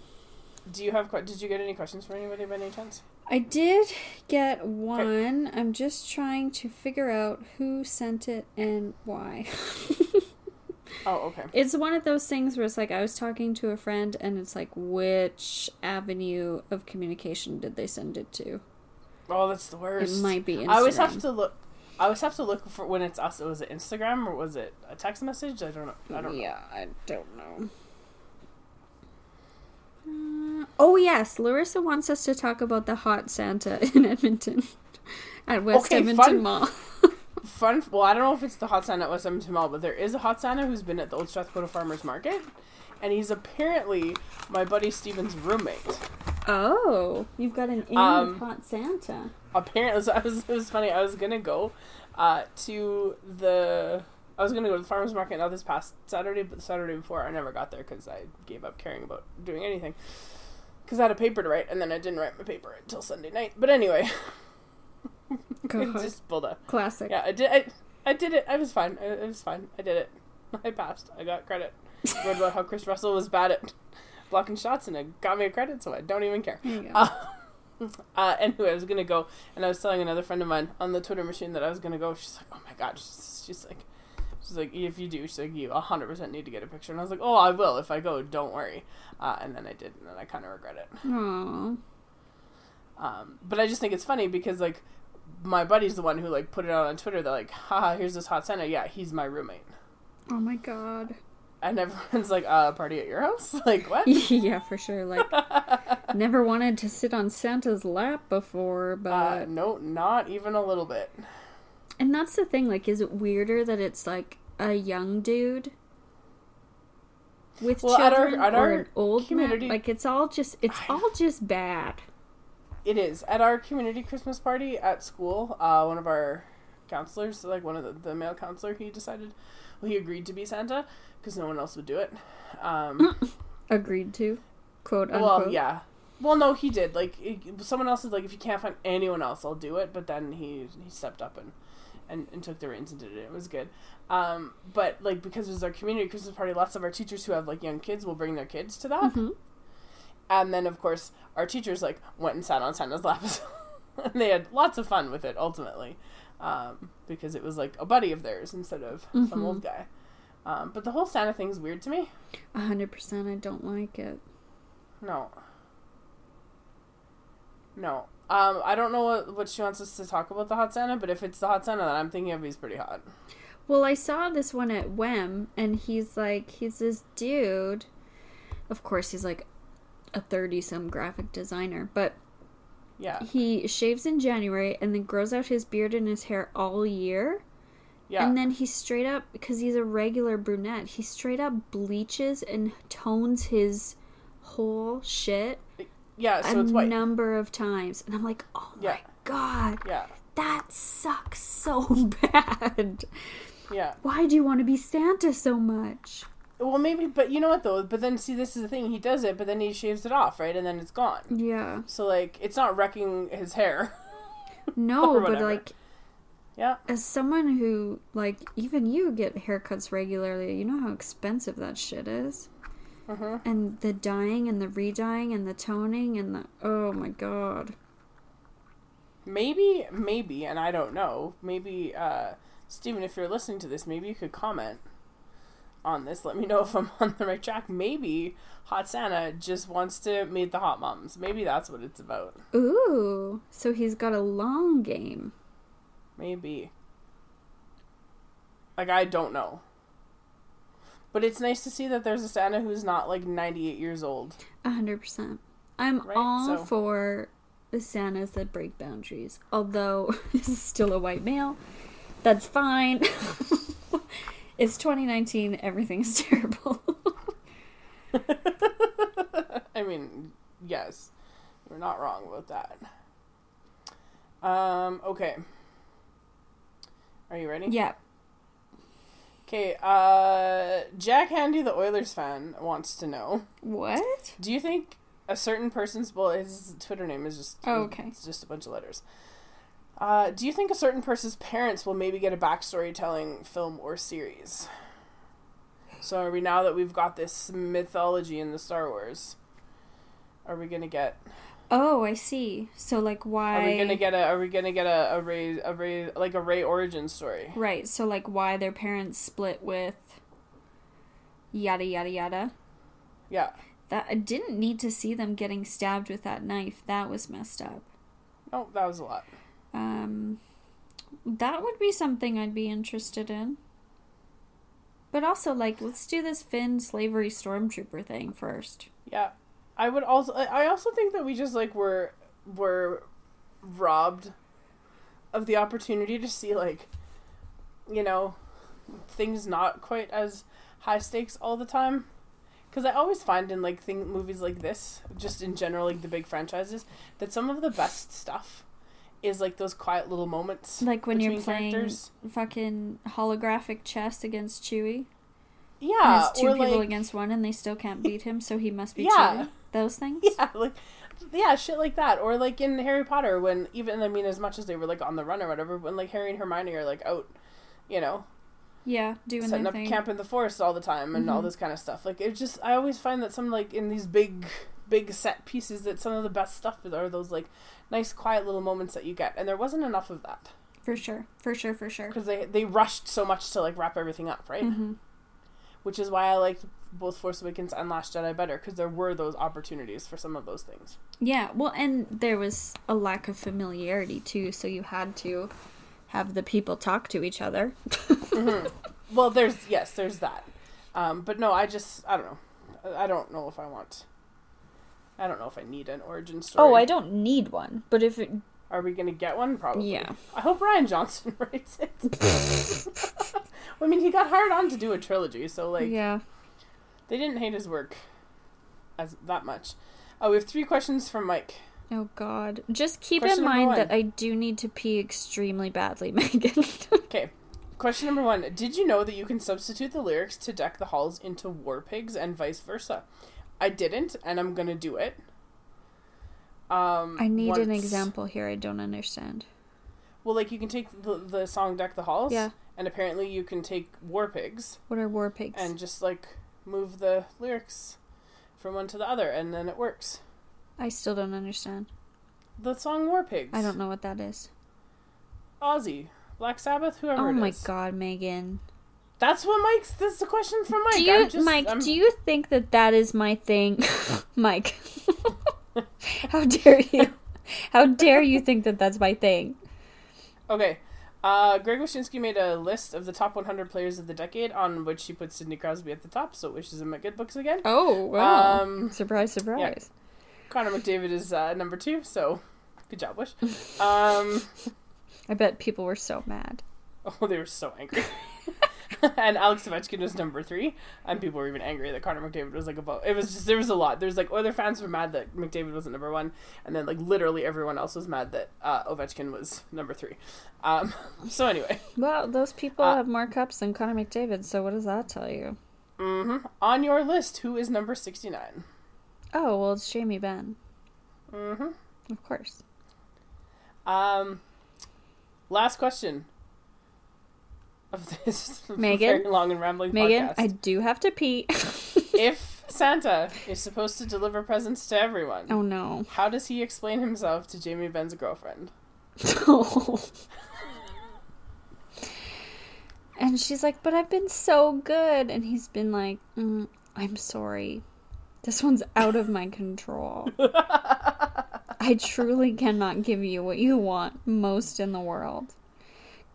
Do you have? Did you get any questions for anybody by any chance? I did get one. I'm just trying to figure out who sent it and why. Oh, okay. it's one of those things where it's like I was talking to a friend and it's like which avenue of communication did they send it to? Oh, that's the worst. It might be Instagram. I always have to look. I always have to look for when it's us. Was it Instagram or was it a text message? I don't know. I don't know. yeah, I don't know. Uh, oh yes, Larissa wants us to talk about the hot Santa in Edmonton at West Okay, Edmonton fun- Mall. Fun. Well, I don't know if it's the hot Santa at West Edmonton Mall, but there is a hot Santa who's been at the Old Strathcona Farmers Market, and he's apparently my buddy Steven's roommate. Oh, you've got an in Um, with hot Santa. apparently so I was, it was funny i was gonna go uh, to the i was gonna go to the farmers market now this past saturday but the saturday before i never got there because i gave up caring about doing anything because i had a paper to write and then i didn't write my paper until sunday night but anyway. just pulled a Classic. yeah. I did. I, I did it. I was fine. It, it was fine. I did it. I passed. I got credit. Wrote about how Kris Russell was bad at blocking shots, and it got me a credit, so I don't even care. There you go. Uh, uh, anyway, I was gonna go, and I was telling another friend of mine on the Twitter machine that I was gonna go. She's like, "Oh my god!" She's, she's like, "She's like, if you do, she's like, you hundred percent need to get a picture." And I was like, "Oh, I will if I go. Don't worry." Uh, and then I did, and then I kind of regret it. Aw. Um, but I just think it's funny because like my buddy's the one who like put it out on Twitter. They're like, "Haha, here's this hot Santa. Yeah, he's my roommate." Oh my god. And everyone's like, "Uh, party at your house? like what?" yeah, for sure. Like, never wanted to sit on Santa's lap before, but. Uh, no, not even a little bit. and that's the thing. Like, is it weirder that it's like a young dude with Well, at our- children at or an old community- man? Like, it's all just it's all just bad. It is at our community Christmas party at school. Uh, one of our counselors, like one of the, the male counselor, he decided, well, he agreed to be Santa because no one else would do it. Um, Agreed to, quote unquote. well, yeah. Well, no, he did. Like it, someone else is like, if you can't find anyone else, I'll do it. But then he he stepped up and and, and took the reins and did it. It was good. Um, but like because it was our community Christmas party, lots of our teachers who have like young kids will bring their kids to that. Mhm. And then of course our teachers like went and sat on Santa's lap, and they had lots of fun with it ultimately, um, because it was like a buddy of theirs instead of some Mhm. old guy. Um, but the whole Santa thing is weird to me. A hundred percent. I don't like it. No. No. Um, I don't know what, what she wants us to talk about the hot Santa, but if it's the hot Santa that I'm thinking of, he's pretty hot. Well, I saw this one at WEM, and he's like, he's this dude. Of course, he's like a 30 some graphic designer, but Yeah. he shaves in January and then grows out his beard and his hair all year. Yeah. And then he straight up, because he's a regular brunette, he straight up bleaches and tones his whole shit yeah, so a it's white. number of times. And I'm like, oh my god, Yeah. that sucks so bad. Yeah. Why do you want to be Santa so much? Well, maybe, but you know what though? But then, see, this is the thing. He does it, but then he shaves it off, right? And then it's gone. Yeah. So, like, it's not wrecking his hair. No, but like yeah. as someone who like even you get haircuts regularly, you know how expensive that shit is. hmm And the dyeing and the redying and the toning and the oh my god. Maybe, maybe, and I don't know. Maybe, uh, Steven, if you're listening to this, maybe you could comment on this. Let me know if I'm on the right track. Maybe Hot Santa just wants to meet the hot moms. Maybe that's what it's about. Ooh, so he's got a long game. Maybe. Like, I don't know. But it's nice to see that there's a Santa who's not like 98 years old. A hundred percent. I'm Right, all so- for the Santas that break boundaries. Although this is still a white male. That's fine. it's 2019. Everything's terrible. I mean, yes. You're not wrong about that. Um, okay. Are you ready? yeah. Okay, uh, Jack Handy, the Oilers fan, wants to know What? Do you think a certain person's, well, his Twitter name is just, Oh, okay. it's just a bunch of letters. Uh, do you think a certain person's parents will maybe get a backstory telling film or series? So are we now that we've got this mythology in the Star Wars? Are we gonna get? Oh, I see. So like why? Are we gonna get a? Are we gonna get a, a Rey a Rey like a Rey origin story? Right. So like why their parents split with. Yada yada yada. Yeah. That I didn't need to see them getting stabbed with that knife. That was messed up. Oh, that was a lot. Um, that would be something I'd be interested in. But also, like, let's do this Finn slavery stormtrooper thing first. Yeah, I would also. I also think that we just like were were robbed of the opportunity to see like, you know, things not quite as high stakes all the time. Because I always find in like thing movies like this, just in general, like the big franchises, that some of the best stuff is like those quiet little moments. Like when you're playing characters. fucking holographic chess against Chewie. and Yeah, it's two people like against one and they still can't beat him, so he must be Yeah. Chewie. Those things? Yeah, like yeah, shit like that, or like in Harry Potter when even I mean as much as they were like on the run or whatever, when like Harry and Hermione are like out, you know, Yeah, doing setting up thing. camp in the forest all the time and all Mhm. this kind of stuff. Like it just I always find that some like in these big big set pieces that some of the best stuff are those like nice quiet little moments that you get, and there wasn't enough of that For sure. For sure, for sure. because they they rushed so much to like wrap everything up, right? hmm Which is why I liked both Force Awakens and Last Jedi better because there were those opportunities for some of those things. Yeah, well, and there was a lack of familiarity too, so you had to have the people talk to each other. Well, there's yes, there's that, um, but no, I just I don't know, I don't know if I want. I don't know if I need an origin story. Oh, I don't need one, but if it, Are we gonna get one? Probably. yeah, I hope Rian Johnson writes it. I mean, he got hired on to do a trilogy, so like yeah, they didn't hate his work as that much. Oh, we have three questions from Mike. oh god, just keep Question in mind that I do need to pee extremely badly, Megan. Okay. Question number one: Did you know that you can substitute the lyrics to "Deck the Halls" into "War Pigs" and vice versa? I didn't, and I'm gonna do it. Um, I need an example here. I don't understand. Well, like you can take the, the song "Deck the Halls," Yeah. and apparently you can take "War Pigs" What are war pigs? and just like move the lyrics from one to the other, and then it works. I still don't understand. The song "War Pigs." I don't know what that is. Ozzy, Black Sabbath, whoever. Oh my is. god, Megan. That's what Mike's. That's the question from Mike. do you, just, Mike? I'm- Do you think that that is my thing, Mike? How dare you? How dare you think that that's my thing? Okay. Uh, Greg Wyshynski made a list of the top 100 players of the decade, on which he put Sidney Crosby at the top. So wishes him a good books again. Oh wow! Um, surprise, surprise. Connor McDavid is uh, number two. So good job, Wish. Um, I bet people were so mad. oh, they were so angry. and Alex Ovechkin was number three, and people were even angry that Connor McDavid was like above. It was just there was a lot. There's like other fans were mad that McDavid wasn't number one, and then like literally everyone else was mad that uh, Ovechkin was number three. Um, so anyway. Well, those people Uh, have more cups than Connor McDavid. So what does that tell you? hmm On your list, who is number 69? Oh well, it's Jamie Benn, hmm of course. Um, last question of this Megan? very long and rambling Megan, podcast. I do have to pee. if Santa is supposed to deliver presents to everyone, oh no. how does he explain himself to Jamie Benn's girlfriend? and she's like, "But I've been so good," and he's been like, mm, "I'm sorry, this one's out of my control. I truly cannot give you what you want most in the world."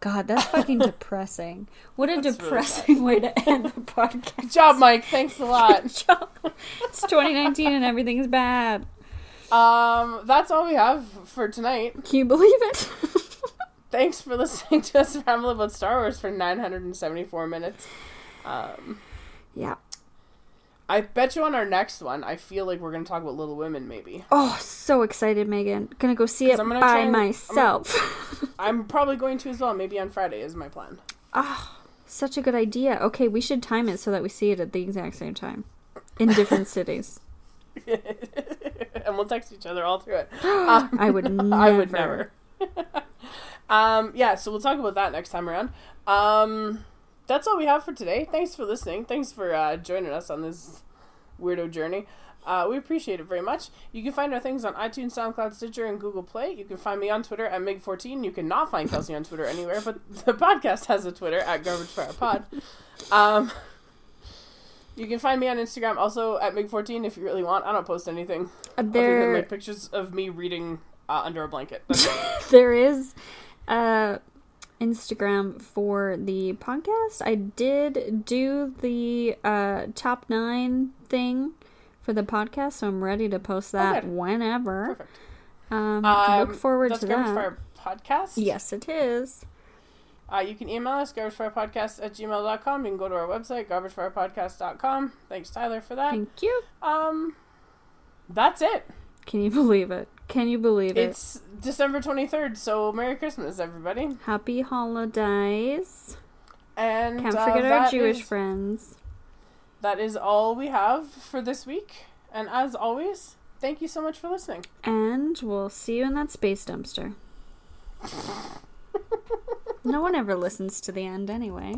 God, that's fucking depressing. What a That's really depressing way to end the podcast. Good job, Mike. Thanks a lot. it's 2019 and everything's bad. um, that's all we have for tonight. Can you believe it? Thanks for listening to us ramble about Star Wars for 974 minutes. Um, yeah. I bet you on our next one, I feel like we're going to talk about Little Women, maybe. Oh, so excited, Megan. Gonna go see it I'm gonna by and- I'm- myself. I'm probably going to as well. Maybe on Friday is my plan. Ah, such a good idea. Okay, we should time it so that we see it at the exact same time in different cities. and we'll text each other all through it. Um, I would never. I would never. um, yeah, so we'll talk about that next time around. Um, that's all we have for today. Thanks for listening. Thanks for uh, joining us on this weirdo journey. Uh, we appreciate it very much. You can find our things on iTunes, SoundCloud, Stitcher, and Google Play. You can find me on Twitter at Mig14. You cannot find Kelsey on Twitter anywhere, but the podcast has a Twitter at Garbage Fire Pod. Um, you can find me on Instagram also at Mig14 if you really want. I don't post anything Uh, other than There, like pictures of me reading uh, under a blanket. There is uh Instagram for the podcast. I did do the uh top nine thing for the podcast, so I'm ready to post that good. whenever. Perfect. Um, Um, look forward to Garbage that. Fire Podcast. Yes, it is. Uh, you can email us, garbagefirepodcast at gmail.com. You can go to our website, garbagefirepodcast.com. Thanks, Tyler, for that. Thank you. Um, that's it. Can you believe it? Can you believe it? It's December 23rd, so Merry Christmas, everybody. Happy holidays. And Can't uh, forget our Jewish is- friends. That is all we have for this week. And as always, thank you so much for listening. And we'll see you in that space dumpster. no one ever listens to the end anyway.